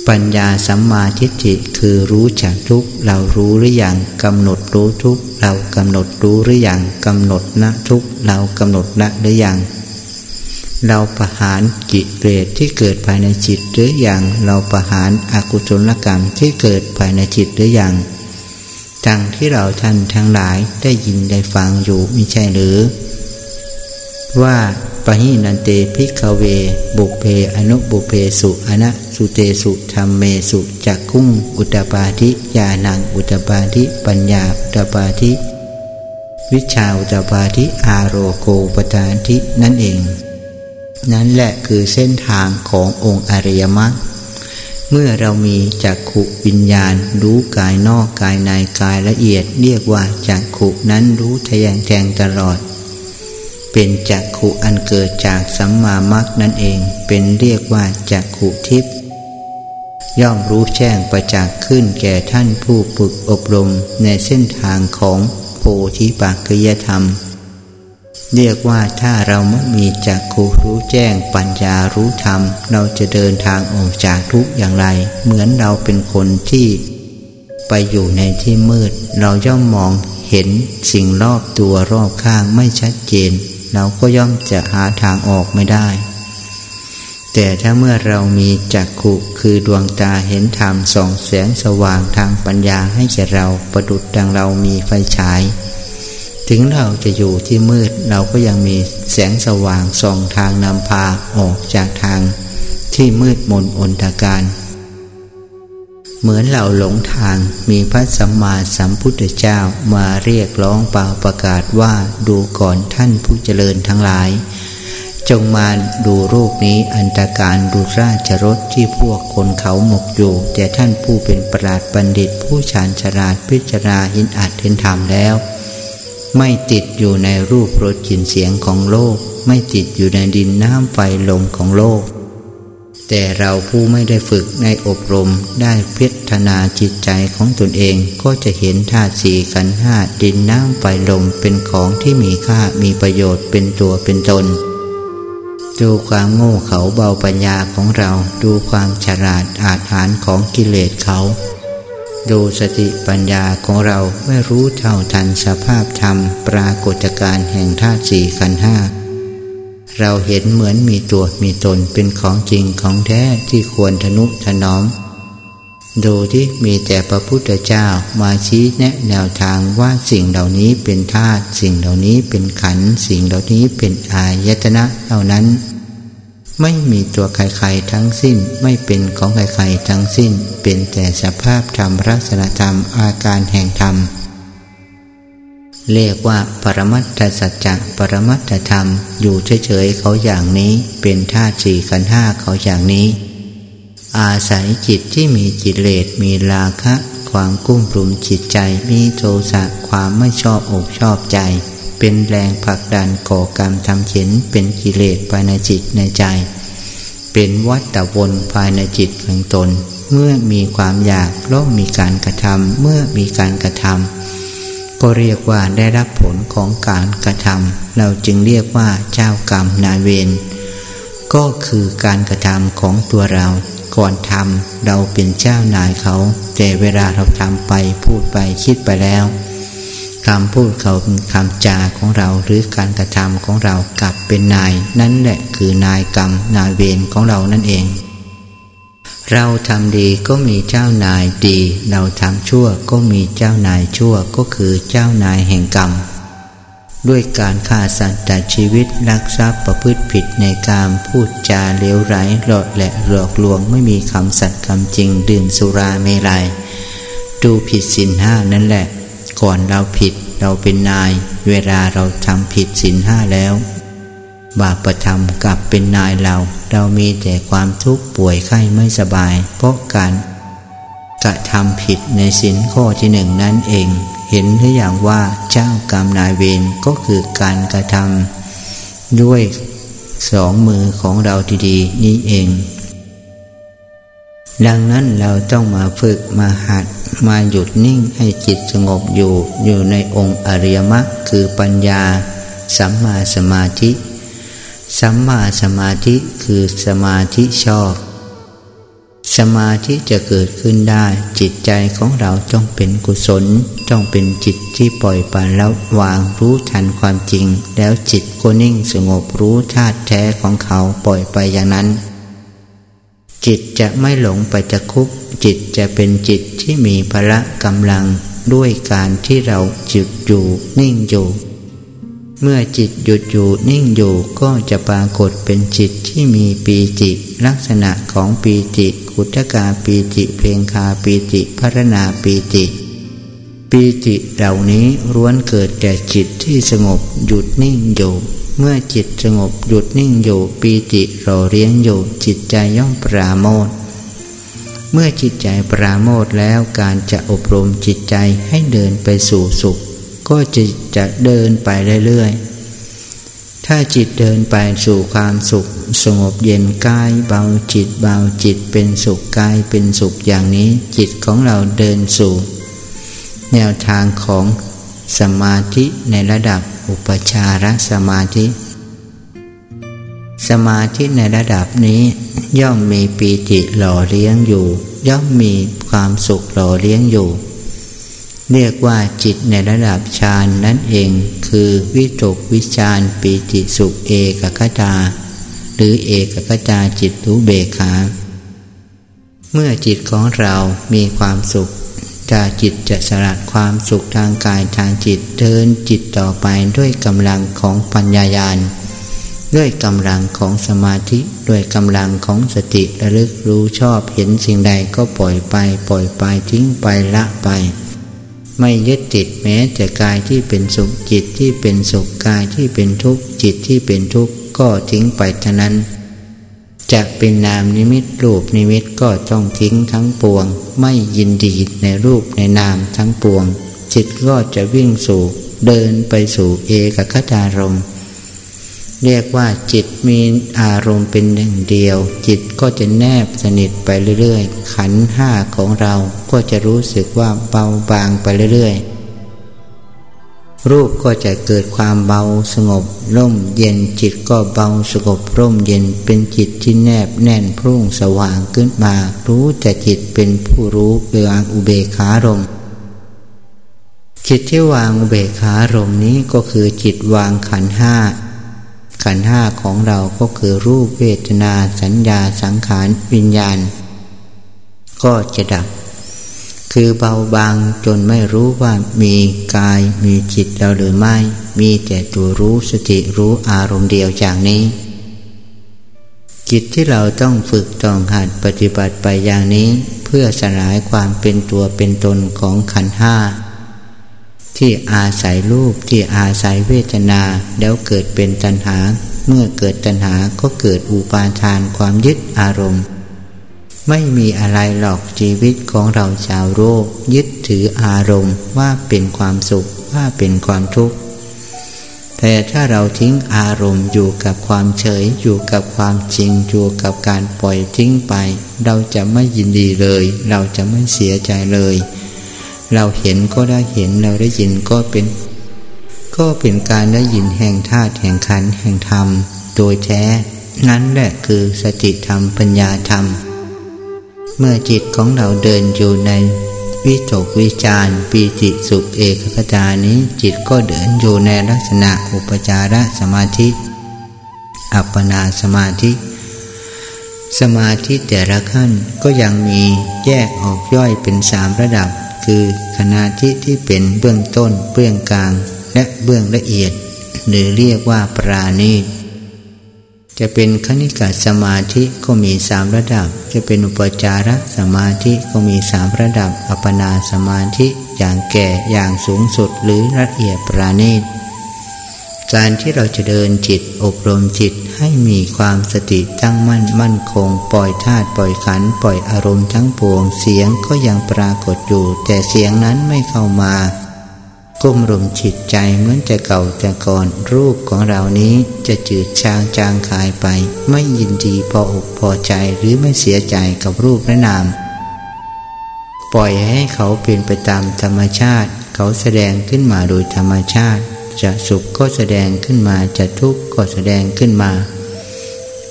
Speaker 2: ปัญญาสัมมาทิฏฐิคือรู้จักทุกเรารู้หรือยังกำหนดรู้ทุกเรากำหนดรู้หรือยังกำหนดละทุกเรากำหนดละหรือยังเราประหารกิเลสที่เกิดภายในจิตหรืออยังเราประหารอากุศลกรรมที่เกิดภายในจิตหรืออยังดังที่เราท่านทั้งหลายได้ยินได้ฟังอยู่ม่ใช่หรือ ว่า ปหินันเตพิกเว บุเพอนุบุเพสุอนะสุเตสุธรรมเมสุจักคุ้งอุตปาธิญาณังอุตปาธิปัญญาอุตปาธิวิชาอุตปาธิอาโรโกปตาธินั่นเอง นั่นแหละคือเส้นทางขององค์อริยมรรคเมื่อเรามีจักขุวิญญาณ รู้กายนอกกายในกายละเอียด เรียกว่าจักขุนั้นรู้ทะยงแทงตลอด เป็นจักขุอันเกิดจากสัมมามักนั่นเองเป็นเรียกว่าจักขุทิพย์ย่อมรู้แจ้งประจักษ์ขึ้นแก่ท่านผู้ฝึกอบรมในเส้นทางของโพธิปักกิยธรรม เรียกว่าถ้าเราไม่มีจักขุรู้แจ้งปัญญารู้ธรรม เราจะเดินทางออกจากทุกอย่างไร เหมือนเราเป็นคนที่ ไปอยู่ในที่มืด เราย่อมมองเห็นสิ่งรอบตัวรอบข้างไม่ชัดเจน เราก็ย่อมจะหาทางออกไม่ได้ แต่ถ้าเมื่อเรามีจักขุคือดวงตาเห็นธรรมส่องแสงสว่างทางปัญญาให้แก่เราประดุดดังเรามีไฟฉาย ถึงเราจะอยู่ที่มืดเราก็ยังมีแสงสว่างส่องทางนำพาออกจากทางที่มืดมนอนตการ เหมือนเราหลงทางมีพระสัมมาสัมพุทธเจ้ามาเรียกร้องเป่าประกาศว่าดูก่อนท่านผู้เจริญทั้งหลาย จงมาดูรูปนี้อันตรการดูราชรถที่พวกคนเขาหมกอยู่ แต่ท่านผู้เป็นประหลาดบัณฑิตผู้ชาญฉลาดพิจารณาหินอัดเห็นธรรมแล้ว ไม่ติดอยู่ในรูปรสกลิ่นเสียงของโลก ไม่ติดอยู่ในดินน้ำไฟลมของโลก แต่เราผู้ไม่ได้ฝึกในอบรมได้พิจารณาจิตใจของตนเองก็จะเห็นธาตุสี่ขันห้าดินน้ำไฟลมเป็นของที่มีค่ามีประโยชน์เป็นตัวเป็นตน ดูความโง่เขาเบาปัญญาของเราดูความฉลาดอาถรรของกิเลสเขาดูสติปัญญาของเราไม่รู้เท่าทันสภาพธรรม ปรากฏการแห่งธาตุสี่ขันห้า เราเห็นเหมือนมีตัวมีตนเป็นของจริงของแท้ที่ควรทนุถนอม ดูที่มีแต่พระพุทธเจ้ามาชี้แนะแนวทางว่าสิ่งเหล่านี้เป็นธาตุสิ่งเหล่านี้เป็นขันสิ่งเหล่านี้เป็นอายตนะเหล่านั้น ไม่มีตัวใครๆทั้งสิ้นไม่เป็นของใครๆทั้งสิ้น เป็นแต่สภาพธรรมรัศนธรรมอาการแห่งธรรม เรียกว่าปรมัตถสัจจะปรมัตถธรรม อยู่เฉยๆเขาอย่างนี้ เป็นธาตุสี่ขันห้าเขาอย่างนี้ อาศัยจิตที่มีจิตเลสมีราคะ ความกุ้มรุมจิตใจมีโทสะความไม่ชอบอกชอบใจ เป็นแรงผลักดันก่อกรรมทำเข็นเป็นกิเลสภายในจิตในใจ เป็นวัฏวนภายในจิตของตน เมื่อมีความอยากโลกมีการกระทำเมื่อมีการกระทำ ก็เรียกว่าได้รับผลของการกระทำเราจึงเรียกว่าเจ้ากรรมนายเวรก็คือการกระทำของตัวเราก่อนทำเราเป็นเจ้านายเขา แต่เวลาเราทำไปพูดไปคิดไปแล้วคำพูดเขาคำจาของเราหรือการกระทำของเรากลับเป็นนาย นั่นแหละคือนายกรรมนายเวรของเรานั่นเอง เราทำดีก็มีเจ้านายดี เราทำชั่วก็มีเจ้านายชั่วก็คือเจ้านายแห่งกรรม ด้วยการฆ่าสัตว์ตัดชีวิตลักทรัพย์ประพฤติผิดในการพูดจาเลี้ยวไหลหลอดและหลอกลวงไม่มีคำสัตย์คำจริงดื่มสุราเมลัยดูผิดสินห้านั่นแหละ ก่อนเราผิดเราเป็นนาย เวลาเราทำผิดศีลห้าแล้ว บาปประทำกลับเป็นนายเรา เรามีแต่ความทุกข์ป่วยไข้ไม่สบาย เพราะการกระทำผิดในศีลข้อที่หนึ่งนั่นเอง เห็นหรืออย่างว่าเจ้ากรรมนายเวรก็คือการกระทำด้วยสองมือของเราดีๆนี้เอง ดังนั้นเราต้องมาฝึกมาหัดมาหยุดนิ่งให้จิตสงบอยู่อยู่ในองค์อริยมรรคคือปัญญาสัมมาสมาธิ สัมมาสมาธิคือสมาธิชอบ สมาธิจะเกิดขึ้นได้จิตใจของเราต้องเป็นกุศลต้องเป็นจิตที่ปล่อยปานแล้ววางรู้ทันความจริง แล้วจิตก็นิ่งสงบรู้ธาตุแท้ของเขาปล่อยไปอย่างนั้น จิตจะไม่หลงไปจะคุกจิตจะเป็นจิตที่มีพละกำลังด้วยการที่เราจุดอยู่นิ่งอยู่ เมื่อจิตหยุดอยู่นิ่งอยู่ก็จะปรากฏเป็นจิตที่มีปีจิลักษณะของปีจิกุตกาปีจิเพลงคาปีจิพรณาปีจิปีจิเหล่านี้ร้วนเกิดแต่จิตที่สงบหยุดนิ่งอยู่เมื่อจิตสงบหยุดนิ่งอยู่ปีติรอเลี้ยงอยู่จิตใจย่อมปราโมทเมื่อจิตใจปราโมทแล้วการจะอบรมจิตใจให้เดินไปสู่สุข ก็จะจะเดินไปเรื่อยๆ ถ้าจิตเดินไปสู่ความสุข สงบเย็นกายเบาจิตเบาจิตเป็นสุขกายเป็นสุขอย่างนี้ จิตของเราเดินสู่ แนวทางของสมาธิในระดับอุปชารสมาธิ สมาธิในระดับนี้ย่อมมีปีติหล่อเลี้ยงอยู่ ย่อมมีความสุขหล่อเลี้ยงอยู่ เรียกว่าจิตในระดับฌานนั่นเองคือวิตกวิจารปีติสุขเอกคตา หรือเอกกจาจิตรู้เบขา เมื่อจิตของเรามีความสุขจะจิตจะสลัดความสุขทางกายทางจิตเดินจิตต่อไปด้วยกำลังของปัญญายาณด้วยกำลังของสมาธิด้วยกำลังของสติระลึกรู้ชอบเห็นสิ่งใดก็ปล่อยไป ปล่อยไปทิ้งไปละไป ไม่ยึดจิตแม้แต่กายที่เป็นสุขจิตที่เป็นสุขกายที่เป็นทุกข์จิตที่เป็นทุกข์ก็ทิ้งไปเท่านั้นจะเป็นนามนิมิตรูปนิมิตก็ต้องทิ้งทั้งปวง ไม่ยินดีในรูปในนามทั้งปวง จิตก็จะวิ่งสู่เดินไปสู่เอกคตารม เรียกว่าจิตมีอารมณ์เป็นหนึ่งเดียว จิตก็จะแนบสนิทไปเรื่อยๆ ขันห้าของเราก็จะรู้สึกว่าเบาบางไปเรื่อยๆ รูปก็จะเกิดความเบาสงบร่มเย็นจิตก็เบาสงบร่มเย็นเป็นจิตที่แนบแน่นพุ่งสว่างขึ้นมา รู้แต่จิตเป็นผู้รู้เบืองอุเบขารมจิตที่วางอุเบขารมนี้ก็คือจิตวางขันห้า ขันห้าของเราก็คือรูปเวทนาสัญญาสังขารวิญญาณ ก็จะดับ คือเบาบางจนไม่รู้ว่ามีกายมีจิตเราหรือไม่ มีแต่ตัวรู้สติรู้อารมณ์เดียวอย่างนี้จิตที่เราต้องฝึกต้องหัดปฏิบัติไปอย่างนี้ เพื่อสลายความเป็นตัวเป็นตนของขันห้า ที่อาศัยรูปที่อาศัยเวทนา แล้วเกิดเป็นตัณหา เมื่อเกิดตัณหาก็เกิดอุปาทานความยึดอารมณ์ ไม่มีอะไรหรอกชีวิตของเราชาวโลกยึดถืออารมณ์ว่าเป็นความสุขว่าเป็นความทุกข์แต่ถ้าเราทิ้งอารมณ์อยู่กับความเฉยอยู่กับความจริงอยู่กับการปล่อยทิ้งไป เราจะไม่ยินดีเลย เราจะไม่เสียใจเลย เราเห็นก็ได้เห็นเราได้ยินก็เป็น ก็เป็นการได้ยินแห่งธาตุแห่งขันแห่งธรรม โดยแท้ นั้นแหละคือสติธรรมปัญญาธรรม เมื่อจิตของเราเดินอยู่ใน วิจกวิจารปีติสุขเอกคตานี้ จิตก็เดินอยู่ในลักษณะอุปจารสมาธิ อัปปนาสมาธิสมาธิแต่ละขั้นก็ยังมีแยกออกย่อยเป็นสามระดับ คือขณะที่ที่เป็นเบื้องต้นเบื้องกลาง และเบื้องละเอียด หรือเรียกว่าปราณีตจะเป็นคณิกาสมาธิก็มีสามระดับ จะเป็นอุปจารสมาธิก็มีสามระดับ อัปปนาสมาธิอย่างแก่อย่างสูงสุดหรือละเอียดปราณีต การที่เราจะเดินจิตอบรมจิตให้มีความสติตั้งมั่นมั่นคง ปล่อยธาตุปล่อยขันปล่อยอารมณ์ทั้งปวงเสียงก็ยังปรากฏอยู่ แต่เสียงนั้นไม่เข้ามาก้มรมจิตใจเหมือนจะเก่าแต่ก่อนรูปของเรานี้จะจืดชางจางคายไป ไม่ยินดีพออกพอใจหรือไม่เสียใจกับรูปและนาม ปล่อยให้เขาเป็นไปตามธรรมชาติ เขาแสดงขึ้นมาโดยธรรมชาติ จะสุขก็แสดงขึ้นมาจะทุกข์ก็แสดงขึ้นมา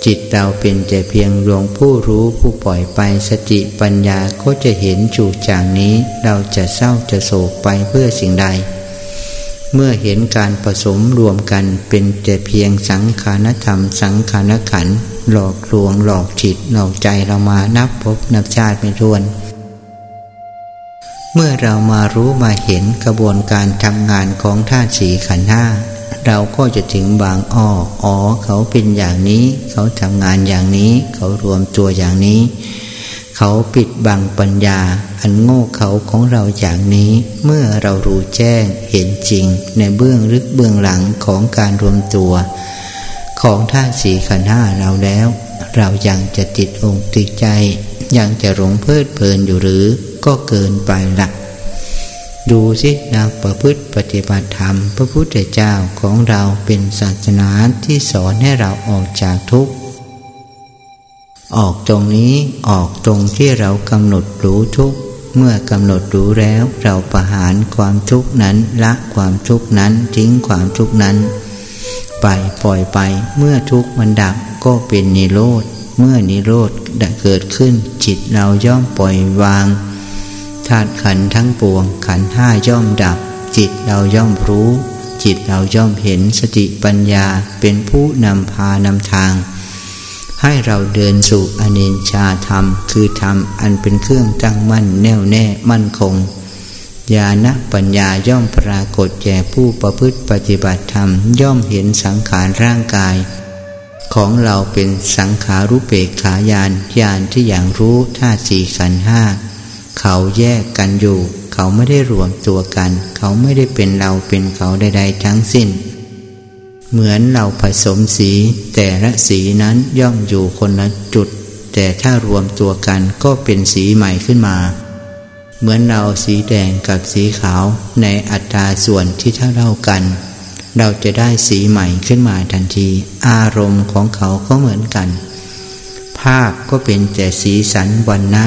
Speaker 2: จิตเราเป็นแต่เพียงดวงผู้รู้ผู้ปล่อยไปสติปัญญาก็จะเห็นจูจางนี้เราจะเศร้าจะโศกไปเพื่อสิ่งใด เมื่อเห็นการผสมรวมกันเป็นแต่เพียงสังขารธรรมสังขารขันหลอกลวงหลอกจิตหลอกใจเรามานับพบนับชาติไม่ทวน เมื่อเรามารู้มาเห็นกระบวนการทำงานของธาตุสีขันห้าเราก็จะถึงบางอ้ออ๋อเขาเป็นอย่างนี้ เขาทำงานอย่างนี้ เขารวมตัวอย่างนี้ เขาปิดบังปัญญา อันโง่เขาของเราอย่างนี้ เมื่อเรารู้แจ้งเห็นจริง ในเบื้องลึกเบื้องหลังของการรวมตัว ของท่าสีขันห้าเราแล้ว เรายังจะติดองค์ติดใจ ยังจะหลงเพลิดเพลินอยู่หรือ ก็เกินไปละดูสินักประพฤติปฏิบัติธรรม พระพุทธเจ้าของเราเป็นศาสนาที่สอนให้เราออกจากทุกข์ ออกตรงนี้ออกตรงที่เรากำหนดรู้ทุกข์ เมื่อกำหนดรู้แล้วเราประหารความทุกข์นั้นละความทุกข์นั้นทิ้งความทุกข์นั้น ไปปล่อยไปเมื่อทุกข์มันดับก็เป็นนิโรธเมื่อนิโรธเกิดขึ้นจิตเราย่อมปล่อยวาง ธาตุขันทั้งปวง ขันห้าย่อมดับ จิตเราย่อมรู้ จิตเราย่อมเห็นสติปัญญาเป็นผู้นำพานำทาง ให้เราเดินสู่อเนนชาธรรม คือธรรมอันเป็นเครื่องตั้งมั่นแน่วแน่มั่นคงญาณปัญญาย่อมปรากฏแก่ผู้ประพฤติปฏิบัติธรรมย่อมเห็นสังขารร่างกาย ของเราเป็นสังขารุเปกขายานญาณที่อย่างรู้ธาตุสี่ขันห้า เขาแยกกันอยู่ เขาไม่ได้รวมตัวกัน เขาไม่ได้เป็นเราเป็นเขาใดๆทั้งสิ้น เหมือนเราผสมสี แต่ละสีนั้นย่อมอยู่คนละจุด แต่ถ้ารวมตัวกันก็เป็นสีใหม่ขึ้นมา เหมือนเราสีแดงกับสีขาวในอัตราส่วนที่เท่าเท่ากัน เราจะได้สีใหม่ขึ้นมาทันที อารมณ์ของเขาก็เหมือนกัน ภาพก็เป็นแต่สีสันวันนะ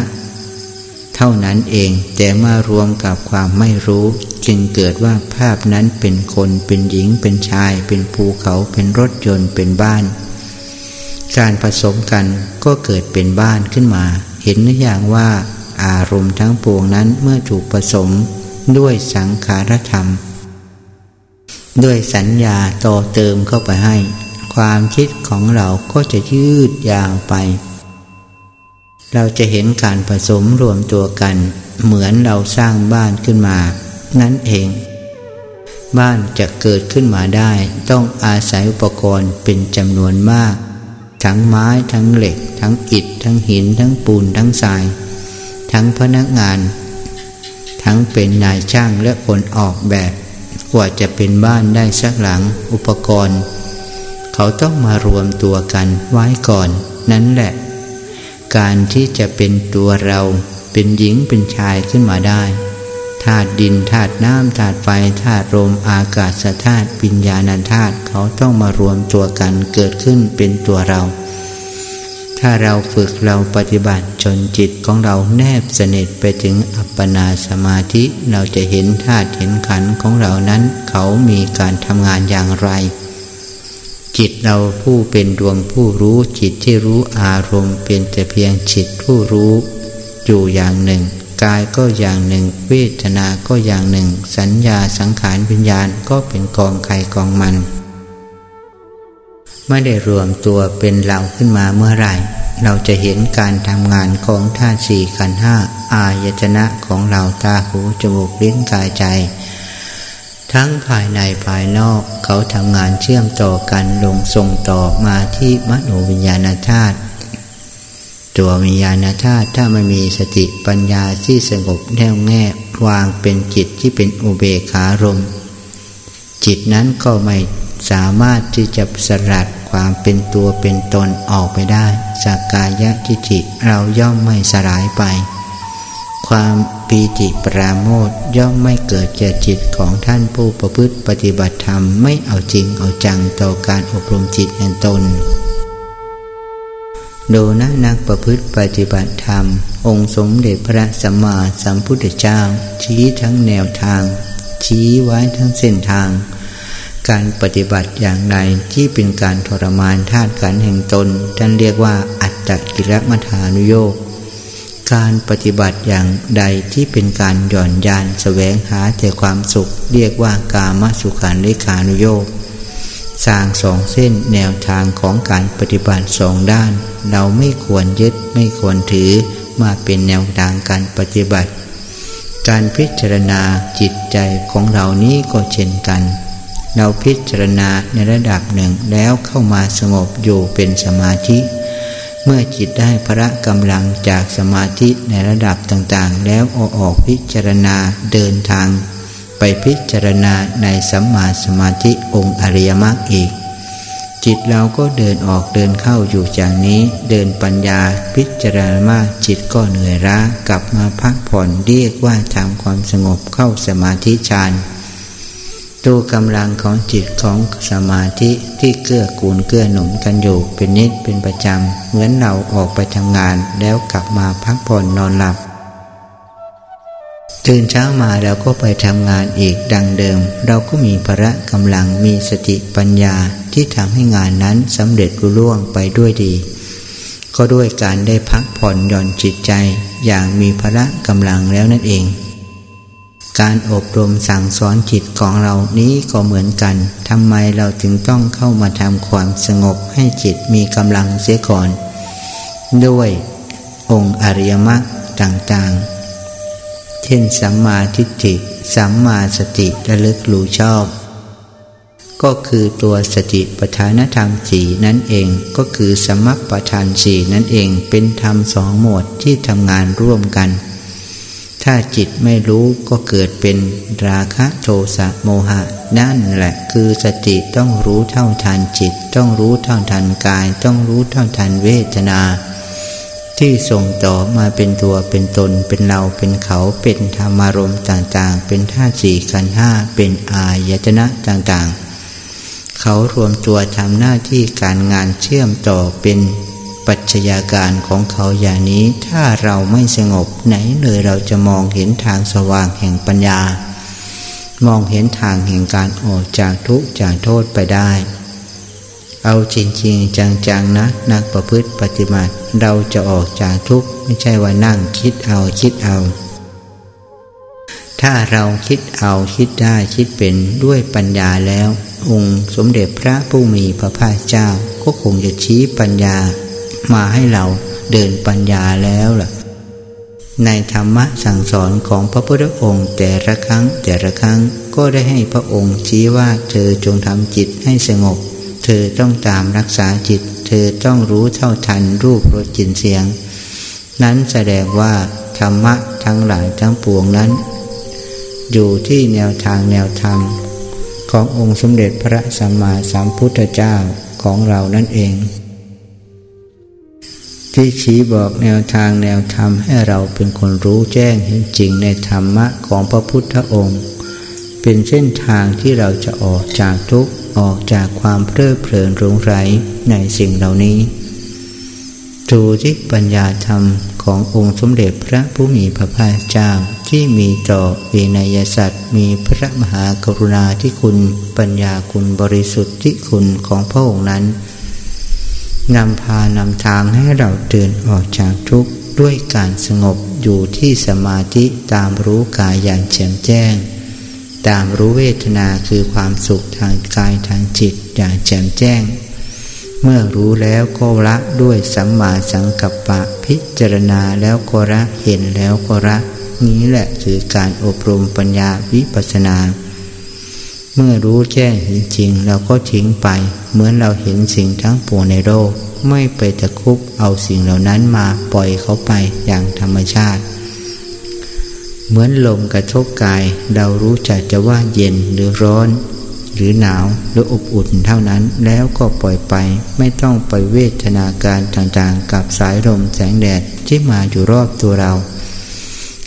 Speaker 2: เท่านั้นเองแต่มารวมกับความไม่รู้ จึงเกิดว่าภาพนั้นเป็นคนเป็นหญิงเป็นชาย เป็นภูเขาเป็นรถยนต์เป็นบ้าน การผสมกันก็เกิดเป็นบ้านขึ้นมา เห็นหรือยังว่า อารมณ์ทั้งปวงนั้นเมื่อถูกผสมด้วยสังขารธรรม ด้วยสัญญาต่อเติมเข้าไปให้ ความคิดของเราก็จะยืดยาวไป เราจะเห็นการผสมรวมตัวกัน เหมือนเราสร้างบ้านขึ้นมา นั่นเอง บ้านจะเกิดขึ้นมาได้ ต้องอาศัยอุปกรณ์เป็นจำนวนมาก ทั้งไม้ทั้งเหล็ก ทั้งอิฐ ทั้งหิน ทั้งปูนทั้งทราย ทั้งพนักงาน ทั้งเป็นนายช่างและคนออกแบบ กว่าจะเป็นบ้านได้สักหลังอุปกรณ์ เขาต้องมารวมตัวกันไว้ก่อน นั่นแหละ การที่จะเป็นตัวเราเป็นหญิงเป็นชายขึ้นมาได้ธาตุดินธาตุน้ำธาตุไฟธาตุลมอากาศธาตุปิญญาณธาตุเขาต้องมารวมตัวกันเกิดขึ้นเป็นตัวเรา ถ้าเราฝึกเราปฏิบัติจนจิตของเราแนบสนิทไปถึงอัปปนาสมาธิเราจะเห็นธาตุเห็นขันของเรานั้น เขามีการทำงานอย่างไร จิตเราผู้เป็นดวงผู้รู้จิตที่รู้อารมณ์เป็นแต่เพียงจิตผู้รู้ อยู่อย่างหนึ่ง กายก็อย่างหนึ่ง เวทนาก็อย่างหนึ่ง สัญญาสังขารวิญญาณก็เป็นกองไข่กองมัน ไม่ได้รวมตัวเป็นเราขึ้นมาเมื่อไหร่ เราจะเห็นการทำงานของธาตุสี่ขันห้าอายตนะของเราตาหูจมูกลิ้นกายใจ ทั้งภายในภายนอกเขาทำงานเชื่อมต่อกันลงส่งต่อมาที่มโนวิญญาณธาตุตัววิญญาณธาตุถ้าไม่มีสติปัญญาที่สงบแน่วแง่วางเป็นจิตที่เป็นอุเบกขารม จิตนั้นก็ไม่สามารถที่จะสลัดความเป็นตัวเป็นตนออกไปได้สักกายะทิฏฐิเราย่อมไม่สลายไป ความ ปีติปราโมทย่อมไม่เกิดแก่จิตของท่านผู้ประพฤติปฏิบัติธรรมไม่เอาจริงเอาจังต่อการอบรมจิตแห่งตน โดนะนักประพฤติปฏิบัติธรรม องค์สมเด็จพระสัมมาสัมพุทธเจ้า ชี้ทั้งแนวทาง ชี้ไว้ทั้งเส้นทาง การปฏิบัติอย่างไรที่เป็นการทรมานธาตุขันแห่งตนท่านเรียกว่าอัตตกิรมัฐานุโยก การปฏิบัติอย่างใดที่เป็นการหย่อนยานแสวงหาแต่ความสุข เรียกว่ากามสุขานิคานุโยกสร้างสองเส้นแนวทางของการปฏิบัติสองด้าน เราไม่ควรยึดไม่ควรถือมาเป็นแนวทางการปฏิบัติ การพิจารณาจิตใจของเรานี้ก็เช่นกัน เราพิจารณาในระดับหนึ่งแล้วเข้ามาสงบอยู่เป็นสมาธิ เมื่อจิตได้พระกำลังจากสมาธิในระดับต่างๆ แล้วอออกพิจารณาเดินทาง ไปพิจารณาในสัมมาสมาธิองค์อริยมรรคอีก จิตเราก็เดินออกเดินเข้าอยู่จากนี้ เดินปัญญาพิจารณามากจิตก็เหนื่อยล้ากลับมาพักผ่อนเรียกว่าทำความสงบเข้าสมาธิฌาน ตัวกำลังของจิตของสมาธิที่เกื้อกูลเกื้อหนุนกันอยู่เป็นนิดเป็นประจำ เหมือนเราออกไปทำงานแล้วกลับมาพักผ่อนนอนหลับ ตื่นเช้ามาแล้วก็ไปทำงานอีกดังเดิม เราก็มีพระกำลังมีสติปัญญาที่ทำให้งานนั้นสำเร็จรุล่วงไปด้วยดี ก็ด้วยการได้พักผ่อนหย่อนจิตใจอย่างมีพระกำลังแล้วนั่นเอง การอบรมสั่งสอนจิตของเรานี้ก็เหมือนกัน ทำไมเราถึงต้องเข้ามาทำความสงบให้จิตมีกำลังเสียก่อน ด้วยองค์อริยมรรคต่างๆ เช่นสัมมาทิฏฐิ สัมมาสติระลึกรู้ชอบ ก็คือตัวสติปัฏฐานธรรมสีนั่นเอง ก็คือสมัปปทานสีนั่นเอง เป็นธรรมสองหมวดที่ทำงานร่วมกัน ถ้าจิตไม่รู้ก็เกิดเป็นราคะโทสะโมหะ นั่นแหละคือสติต้องรู้เท่าทันจิต ต้องรู้เท่าทันกาย ต้องรู้เท่าทันเวทนา ที่ส่งต่อมาเป็นตัวเป็นตนเป็นเราเป็นเขาเป็นธรรมารมต่างๆ เป็นธาตุสี่ขันห้าเป็นอายตนะต่างๆ เขารวมตัวทำหน้าที่การงานเชื่อมต่อเป็น ปัจจัยการของเขาอย่างนี้ ถ้าเราไม่สงบไหนเลยเราจะมองเห็นทางสว่างแห่งปัญญา มองเห็นทางแห่งการออกจากทุกข์จากโทษไปได้ เอาจริงๆ จังๆนะนักประพฤติปฏิบัติเราจะออกจากทุกข์ไม่ใช่ว่านั่งคิดเอาคิดเอาถ้าเราคิดเอาคิดได้คิดเป็นด้วยปัญญาแล้ว องค์สมเด็จพระผู้มีพระภาคเจ้าก็คงจะชี้ปัญญา มาให้เราเดินปัญญาแล้วล่ะ ในธรรมะสั่งสอนของพระพุทธองค์แต่ละครั้งแต่ละครั้งก็ได้ให้พระองค์ชี้ว่าเธอจงทำจิตให้สงบ เธอต้องตามรักษาจิต เธอต้องรู้เท่าทันรูปรสกลิ่นเสียง นั้นแสดงว่าธรรมะทั้งหลายทั้งปวงนั้น อยู่ที่แนวทางแนวธรรมขององค์สมเด็จพระสัมมาสัมพุทธเจ้าของเรานั่นเอง ที่ชี้บอกแนวทางแนวธรรมให้เราเป็นคนรู้แจ้งเห็นจริงในธรรมะของพระพุทธองค์ เป็นเส้นทางที่เราจะออกจากทุกข์ออกจากความเพลิดเพลินรุงไรในสิ่งเหล่านี้ดูที่ปัญญาธรรมขององค์สมเด็จพระผู้มีพระภาคเจ้าที่มีต่อวินัยสัตว์มีพระมหากรุณาที่คุณปัญญาคุณบริสุทธิ์ที่คุณของพระองค์นั้น นำพานำทางให้เราเดินออกจากทุกข์ด้วยการสงบอยู่ที่สมาธิตามรู้กายอย่างแจ่มแจ้ง ตามรู้เวทนาคือความสุขทางกายทางจิตอย่างแจ่มแจ้ง เมื่อรู้แล้วก็ละด้วยสัมมาสังกัปปะพิจารณาแล้วก็ละเห็นแล้วก็ละนี้แหละคือการอบรมปัญญาวิปัสสนา เมื่อรู้แจ้งจริงเราก็ทิ้งไป เหมือนเราเห็นสิ่งทั้งปวงในโลกไม่ไปตะคุบเอาสิ่งเหล่านั้นมาปล่อยเขาไปอย่างธรรมชาติ เหมือนลมกระทบกาย เรารู้จักจะว่าเย็นหรือร้อน หรือหนาวหรืออบอุ่นเท่านั้นแล้วก็ปล่อยไป ไม่ต้องไปเวทนาการต่างๆ กับสายลมแสงแดดที่มาอยู่รอบตัวเรา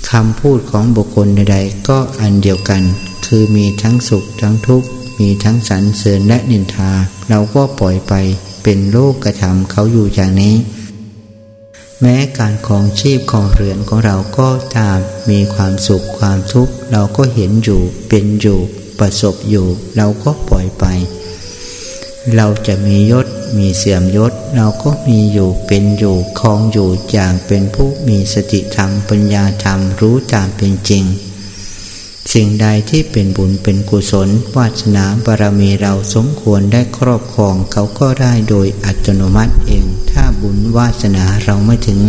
Speaker 2: คำพูดของบุคคลใดๆก็อันเดียวกัน คือมีทั้งสุขทั้งทุกข์ มีทั้งสรรเสริญและนินทา เราก็ปล่อยไปเป็นโลกกระทำเขาอยู่อย่างนี้ แม้การครองชีพของเรือนของเราก็ตามมีความสุขความทุกข์ เราก็เห็นอยู่เป็นอยู่ประสบอยู่ เราก็ปล่อยไป เราจะมียศมีเสื่อมยศ เราก็มีอยู่เป็นอยู่ครองอยู่อย่างเป็นผู้มีสติธรรมปัญญาธรรมรู้ตามเป็นจริง สิ่งใดที่เป็นบุญเป็นกุศล วาสนาบารมีเราสมควรได้ครอบครองเขาก็ได้โดยอัตโนมัติเอง ถ้าบุญวาสนาเราไม่ถึง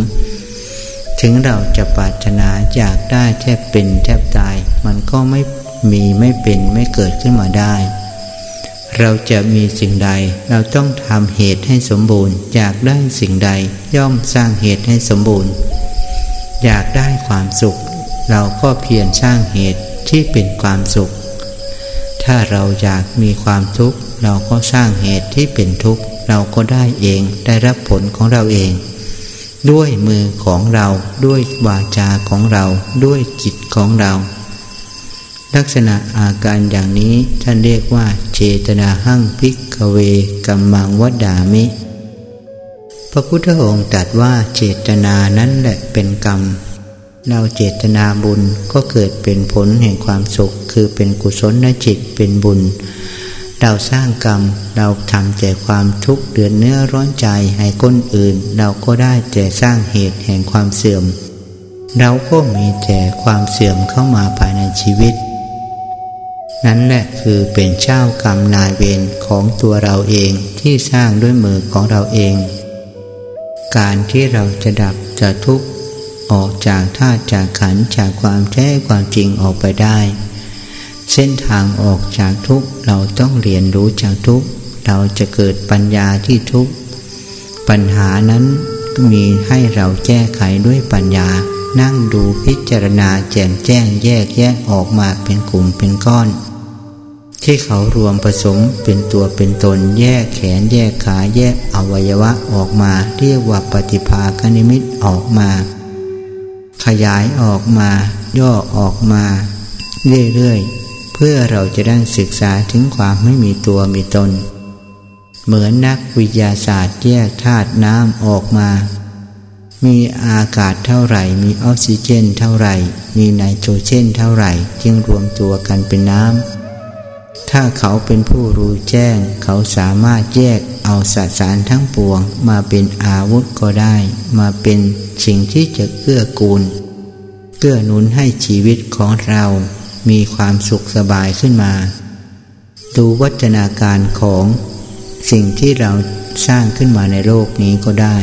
Speaker 2: ถึงเราจะปรารถนาอยากได้แทบเป็นแทบตาย มันก็ไม่มีไม่เป็นไม่เกิดขึ้นมาได้ เราจะมีสิ่งใดเราต้องทำเหตุให้สมบูรณ์ อยากได้สิ่งใดย่อมสร้างเหตุให้สมบูรณ์ อยากได้ความสุข เราก็เพียรสร้างเหตุ ที่เป็นความสุข ถ้าเราอยากมีความทุกข์ เราก็สร้างเหตุที่เป็นทุกข์ เราก็ได้เองได้รับผลของเราเอง ด้วยมือของเราด้วยวาจาของเราด้วยจิตของเรา ลักษณะอาการอย่างนี้ท่านเรียกว่า เจตนาหั่งพิกเวกัมมังวดามิพระพุทธองค์ตรัสว่าเจตนานั้นแหละเป็นกรรม เราเจตนาบุญก็เกิดเป็นผลแห่งความสุข คือเป็นกุศลจิตเป็นบุญ เราสร้างกรรมเราทำแต่ความทุกข์เดือดเนื้อร้อนใจให้คนอื่น เราก็ได้แต่สร้างเหตุแห่งความเสื่อม เราก็มีแต่ความเสื่อมเข้ามาภายในชีวิต นั่นแหละคือเป็นเจ้ากรรมนายเวรของตัวเราเองที่สร้างด้วยมือของเราเอง การที่เราจะดับจะทุกข์ ออกจากธาตุจากขันจากความแท้ความจริงออกไปได้ เส้นทางออกจากทุกข์เราต้องเรียนรู้จากทุกข์เราจะเกิดปัญญาที่ทุกข์ปัญหานั้นมีให้เราแก้ไขด้วยปัญญา นั่งดูพิจารณาแจ่มแจ้งแยกแยะออกมาเป็นกลุ่มเป็นก้อน ที่เขารวมผสมเป็นตัวเป็นตนแยกแขนแยกขาแยกอวัยวะออกมา เรียกว่าปฏิภาคณิมิตออกมา ขยายออกมา ย่อออกมา เรื่อยๆ เพื่อเราจะได้ศึกษาถึงความไม่มีตัวมีตน เหมือนนักวิทยาศาสตร์แยกธาตุน้ำออกมา มีอากาศเท่าไหร่ มีออกซิเจนเท่าไหร่ มีไนโตรเจนเท่าไหร่ จึงรวมตัวกันเป็นน้ำ ถ้าเขาเป็นผู้รู้แจ้ง เขาสามารถแยกเอาสสารทั้งปวง มาเป็นอาวุธก็ได้ มาเป็นสิ่งที่จะเกื้อกูล เกื้อหนุนให้ชีวิตของเรามีความสุขสบายขึ้นมา ดูวัฒนาการของสิ่งที่เราสร้างขึ้นมาในโลกนี้ก็ได้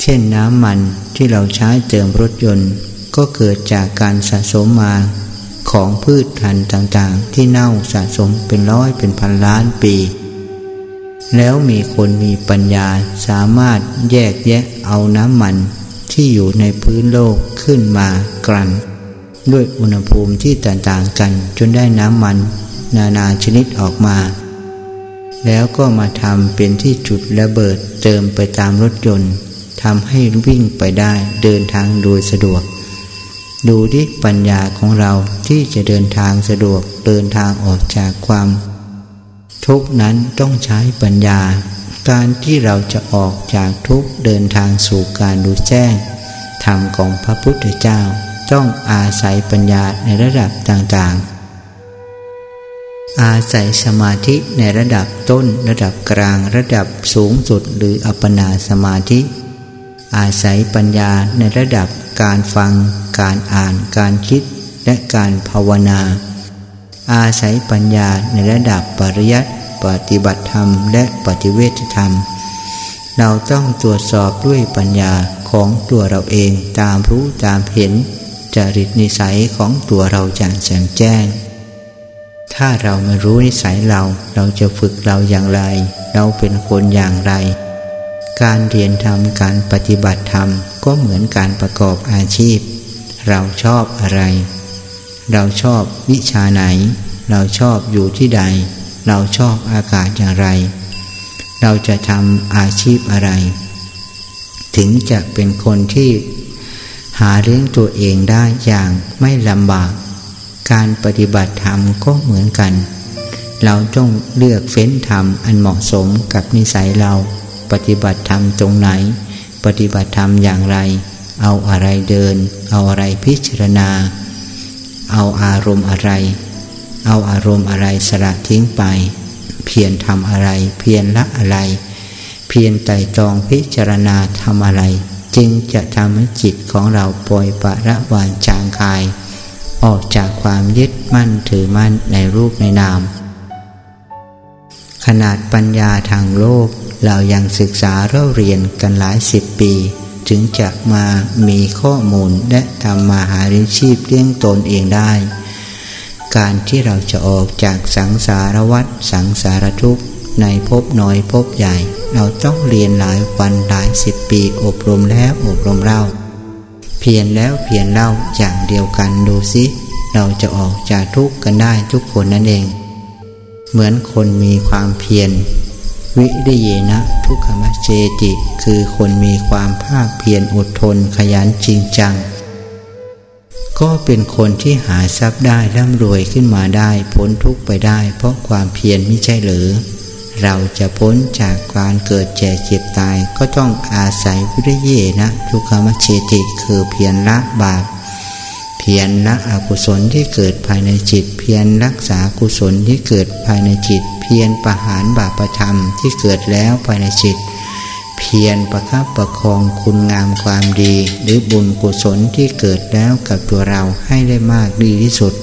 Speaker 2: เช่นน้ำมันที่เราใช้เติมรถยนต์ ก็เกิดจากการสะสมมา ของพืชพันธุ์ต่างๆ ที่เน่าสะสมเป็นร้อยเป็นพันล้านปี แล้วมีคนมีปัญญาสามารถแยกแยะเอาน้ำมันที่อยู่ในพื้นโลกขึ้นมากลั่นด้วยอุณหภูมิที่ต่างๆกันจนได้น้ำมัน นานาชนิดออกมา แล้วก็มาทำเป็นที่จุดระเบิดเติมไปตามรถยนต์ทำให้วิ่งไปได้เดินทางโดยสะดวก ดูดิปัญญาของเราที่จะเดินทางสะดวกเดินทางออกจากความ ทุกนั้นต้องใช้ปัญญา การที่เราจะออกจากทุกเดินทางสู่การดูแจ้ง ธรรมของพระพุทธเจ้าต้องอาศัยปัญญาในระดับต่างๆ อาศัยสมาธิในระดับต้นระดับกลางระดับสูงสุดหรืออัปปนาสมาธิ อาศัยปัญญาในระดับการฟัง การอ่าน การคิด และการภาวนา อาศัยปัญญาในระดับปริยัติปฏิบัติธรรม และปฏิเวทธรรม เราต้องตรวจสอบด้วยปัญญาของตัวเราเองตามรู้ตามเห็น จริตนิสัยของตัวเราอย่างแจ่มแจ้ง ถ้าเราไม่รู้นิสัยเรา เราจะฝึกเราอย่างไร เราเป็นคนอย่างไร การเรียนทำการปฏิบัติธรรมก็เหมือนการประกอบอาชีพ เราชอบอะไร เราชอบวิชาไหน เราชอบอยู่ที่ใด เราชอบอากาศอย่างไร เราจะทำอาชีพอะไร ถึงจะเป็นคนที่หาเลี้ยงตัวเองได้อย่างไม่ลำบาก การปฏิบัติธรรมก็เหมือนกัน เราต้องเลือกเฟ้นธรรมอันเหมาะสมกับนิสัยเรา ปฏิบัติธรรมตรงไหน ปฏิบัติธรรมอย่างไร เอาอะไรเดิน เอาอะไรพิจารณา เอาอารมณ์อะไร เอาอารมณ์อะไรสละทิ้งไป เพียรทำอะไร เพียรละอะไร เพียรไต่ตรองพิจารณาทำอะไร จึงจะทำให้จิตของเราปล่อยปะระวานจางคาย ออกจากความยึดมั่นถือมั่นในรูปในนามขนาดปัญญาทางโลก เรายังศึกษาเราเรียนกันหลายสิบปีจึงจะมามีข้อมูลและทำมาหาเลี้ยงชีพเลี้ยงตนเองได้ การที่เราจะออกจากสังสารวัฏสังสารทุกข์ในภพน้อยภพใหญ่ เราต้องเรียนหลายวันหลายสิบปีอบรมแล้วอบรมเล่า เพียรแล้วเพียรเล่าอย่างเดียวกันดูสิเราจะออกจากทุกข์กันได้ทุกคนนั่นเอง เหมือนคนมีความเพียร วิริยนะทุกขมเจติ คือคนมีความภาคเพียรอดทนขยันจริงจัง ก็เป็นคนที่หาทรัพย์ได้ร่ำรวยขึ้นมาได้พ้นทุกไปได้ เพราะความเพียรไม่ใช่หรือ เราจะพ้นจากการเกิดแก่เจ็บตายก็ต้องอาศัยวิริยนะทุกขมเชติ คือเพียรละบาป พียรละอกุศลที่เกิดภายในจิต เพียรรักษากุศลที่เกิดภายในจิต เพียรประหารบาปธรรมที่เกิดแล้วภายในจิต เพียรประคับประคองคุณงามความดี หรือบุญกุศลที่เกิดแล้วกับตัวเราให้ได้มากดีที่สุด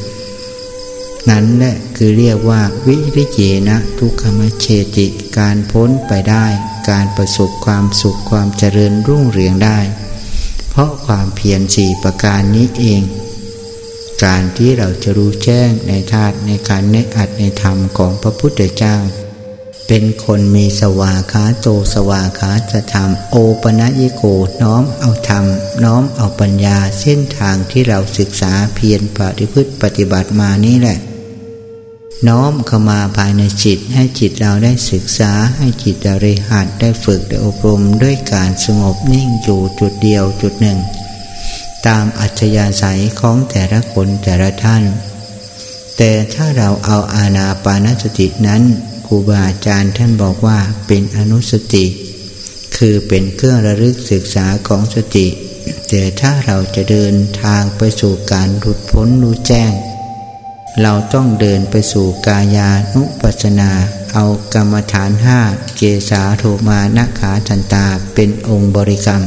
Speaker 2: นั้นแหละคือเรียกว่าวิริเยนะทุกขมเชติการพ้นไปได้ การประสบความสุขความเจริญรุ่งเรืองได้ เพราะความเพียรสี่ประการนี้เอง การที่เราจะรู้แจ้งในธาตุในการในอัตในธรรมของพระพุทธเจ้า เป็นคนมีสวาขาโตสวาขาจะทำโอปนัญิโกน้อมเอาธรรม น้อมเอาปัญญาเส้นทางที่เราศึกษาเพียรปฏิพฤติปฏิบัติมานี่แหละ น้อมเข้ามาภายในจิตให้จิตเราได้ศึกษาให้จิตเราได้หัดได้ฝึกได้อบรมด้วยการสงบนิ่งอยู่จุดเดียวจุดหนึ่ง ตามอัจฉริยะของแต่ละคนแต่ละท่าน แต่ถ้าเราเอาอาณาปานสตินั้นครูบาอาจารย์ท่านบอกว่าเป็นอนุสติ คือเป็นเครื่องระลึกศึกษาของสติ แต่ถ้าเราจะเดินทางไปสู่การหลุดพ้นรู้แจ้ง เราต้องเดินไปสู่กายานุปัสนา เอากรรมฐานห้าเกสาโทมานาขาจันตาเป็นองค์บริกรรม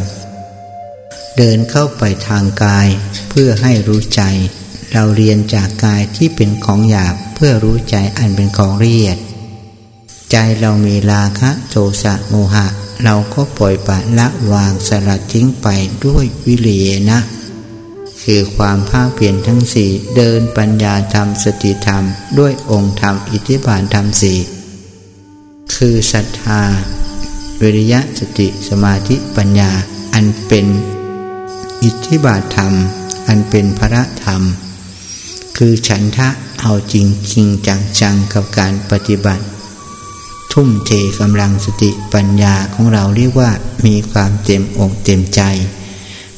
Speaker 2: เดินเข้าไปทางกาย เพื่อให้รู้ใจ เราเรียนจากกายที่เป็นของหยาบเพื่อรู้ใจอันเป็นของละเอียด ใจเรามีราคะโทสะโมหะ เราก็ปล่อยปะละวางสลัดทิ้งไปด้วยวิริยนะ คือความภาคเปลี่ยนทั้งสี่เดินปัญญาธรรมสติธรรม ด้วยองค์ธรรมอิทธิบาทธรรมสี่คือศรัทธาวิริยะสติสมาธิปัญญาอันเป็น อิทธิบาทธรรม อันเป็นพระธรรม คือฉันทะเอาจริงจริงจังจังกับการปฏิบัติ ทุ่มเทกำลังสติปัญญาของเราเรียกว่ามีความเต็มอกเต็มใจ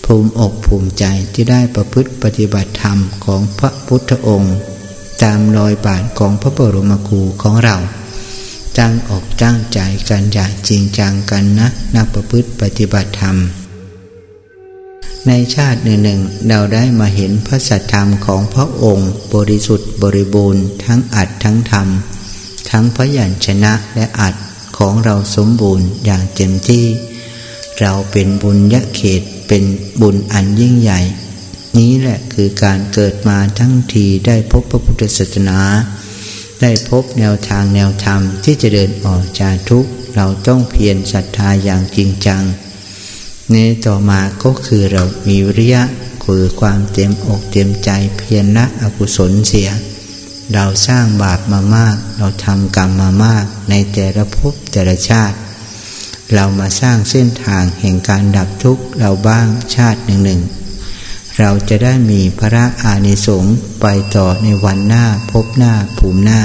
Speaker 2: ภูมิอกภูมิใจที่ได้ประพฤติปฏิบัติธรรมของพระพุทธองค์ ตามรอยบาทของพระบรมครูของเราจ้างออกจ้างใจกันอย่างจริงจังกันนะนักประพฤติปฏิบัติธรรม ในชาติหนึ่งเราได้มาเห็นพระสัทธรรมของพระองค์ บริสุทธิ์บริบูรณ์ทั้งอัดทั้งธรรม ทั้งพยัญชนะและอัดของเราสมบูรณ์อย่างเต็มที่ เราเป็นบุญยะเขตเป็นบุญอันยิ่งใหญ่ นี้แหละคือการเกิดมาทั้งทีได้พบพระพุทธศาสนา ได้พบแนวทางแนวธรรมที่จะเดินออกจากทุกข์เราต้องเพียรศรัทธาอย่างจริงจัง นต่อมาก็คือเรามีวิริยะคือความเต็มอกเต็มใจเพียรละอกุศลเสีย เราสร้างบาปมามาก เราทำกรรมมามาก ในแต่ละภพแต่ละชาติ เรามาสร้างเส้นทางแห่งการดับทุกข์เราบ้างชาติหนึ่งหนึ่งเราจะได้มีพระอานิสงส์ไปต่อในวันหน้าพบหน้าภูมิหน้า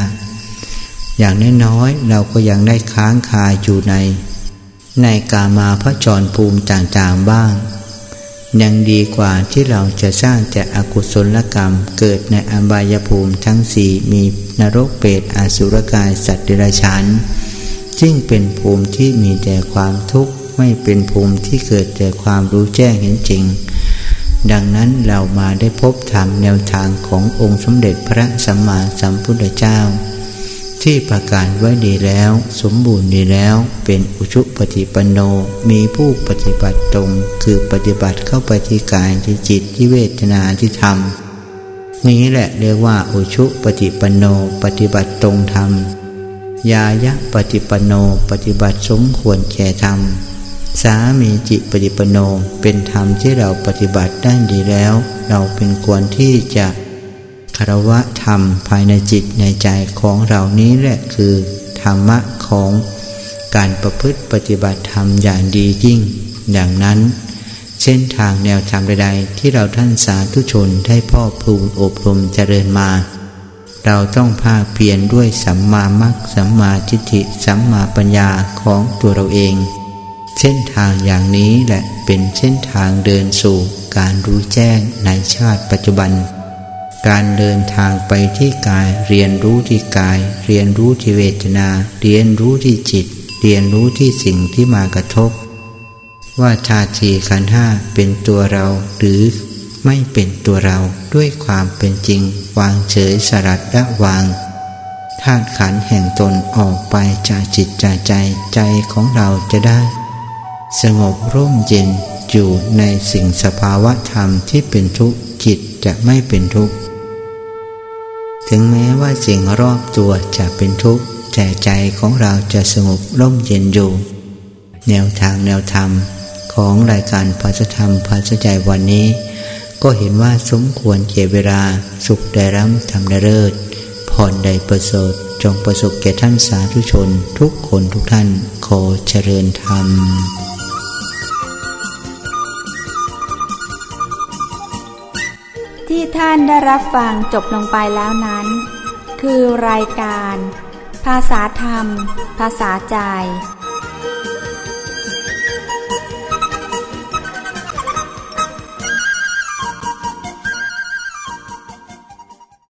Speaker 2: อย่างน้อยๆเราก็ยังได้ค้างคาอยู่ใน ในกามาพระจรภูมิต่างๆบ้าง ยังดีกว่าที่เราจะสร้างแต่อกุศลกรรมเกิดในอบายภูมิทั้งสี่มีนรกเปรตอสุรกายสัตว์เดรัจฉานซึ่งเป็นภูมิที่มีแต่ความทุกข์ไม่เป็นภูมิที่เกิดแต่ความรู้แจ้งเห็นจริง ดังนั้นเรามาได้พบธรรมแนวทางขององค์สมเด็จพระสัมมาสัมพุทธเจ้า ที่ประกาศไว้ดีแล้ว สมบูรณ์ดีแล้ว เป็นอุชุปฏิปันโน มีผู้ปฏิบัติตรง คือปฏิบัติเข้าไปที่กายที่จิตที่เวทนาที่ธรรม นี้แหละเรียกว่าอุชุปฏิปันโน ปฏิบัติตรงธรรม ยายะปฏิปโน ปฏิบัติสมควรแก่ธรรม สามีจิปฏิปโน เป็นธรรมที่เราปฏิบัติได้ดีแล้ว เราเป็นควรที่จะ คารวะธรรมภายในจิตในใจของเรานี้แหละคือธรรมะของการประพฤติปฏิบัติธรรมอย่างดียิ่ง อย่างนั้น เส้นทางแนวธรรมใดๆ ที่เราท่านสาธุชนได้พ่อพูนอบรมเจริญมา เราต้องภาคเพียรด้วยสัมมามัคสัมมาทิฏฐิสัมมาปัญญาของตัวเราเอง เส้นทางอย่างนี้แหละเป็นเส้นทางเดินสู่การรู้แจ้งในชาติปัจจุบัน การเดินทางไปที่กาย เรียนรู้ที่กาย เรียนรู้ที่เวทนา เรียนรู้ที่จิต เรียนรู้ที่สิ่งที่มากระทบ ว่าชาติขันห้าเป็นตัวเราหรือไม่เป็นตัวเราด้วยความเป็นจริง วางเฉยสลัดละวางธาตุขันแห่งตนออกไปจากจิตจากใจใจของเราจะได้ สงบร่มเย็นอยู่ในสิ่งสภาวะธรรมที่เป็นทุกข์จิตจะไม่เป็นทุกข์ ถึงแม้ว่าสิ่งรอบตัวจะเป็นทุกข์แต่ใจของเราจะสงบร่มเย็นอยู่ แนวทางแนวธรรมของรายการภาษธรรมภาษใจวันนี้ ก็เห็นว่าสมควรเก็บเวลาสุขได้ร่ำทำได้เลิศพรใดประเสริฐจงประสบแก่ท่านสาธุชน ทุกคนทุกท่านขอเจริญธรรม
Speaker 1: ท่านได้รับฟังจบลงไปแล้วนั้น คือรายการ ภาษาธรรม ภาษาใจ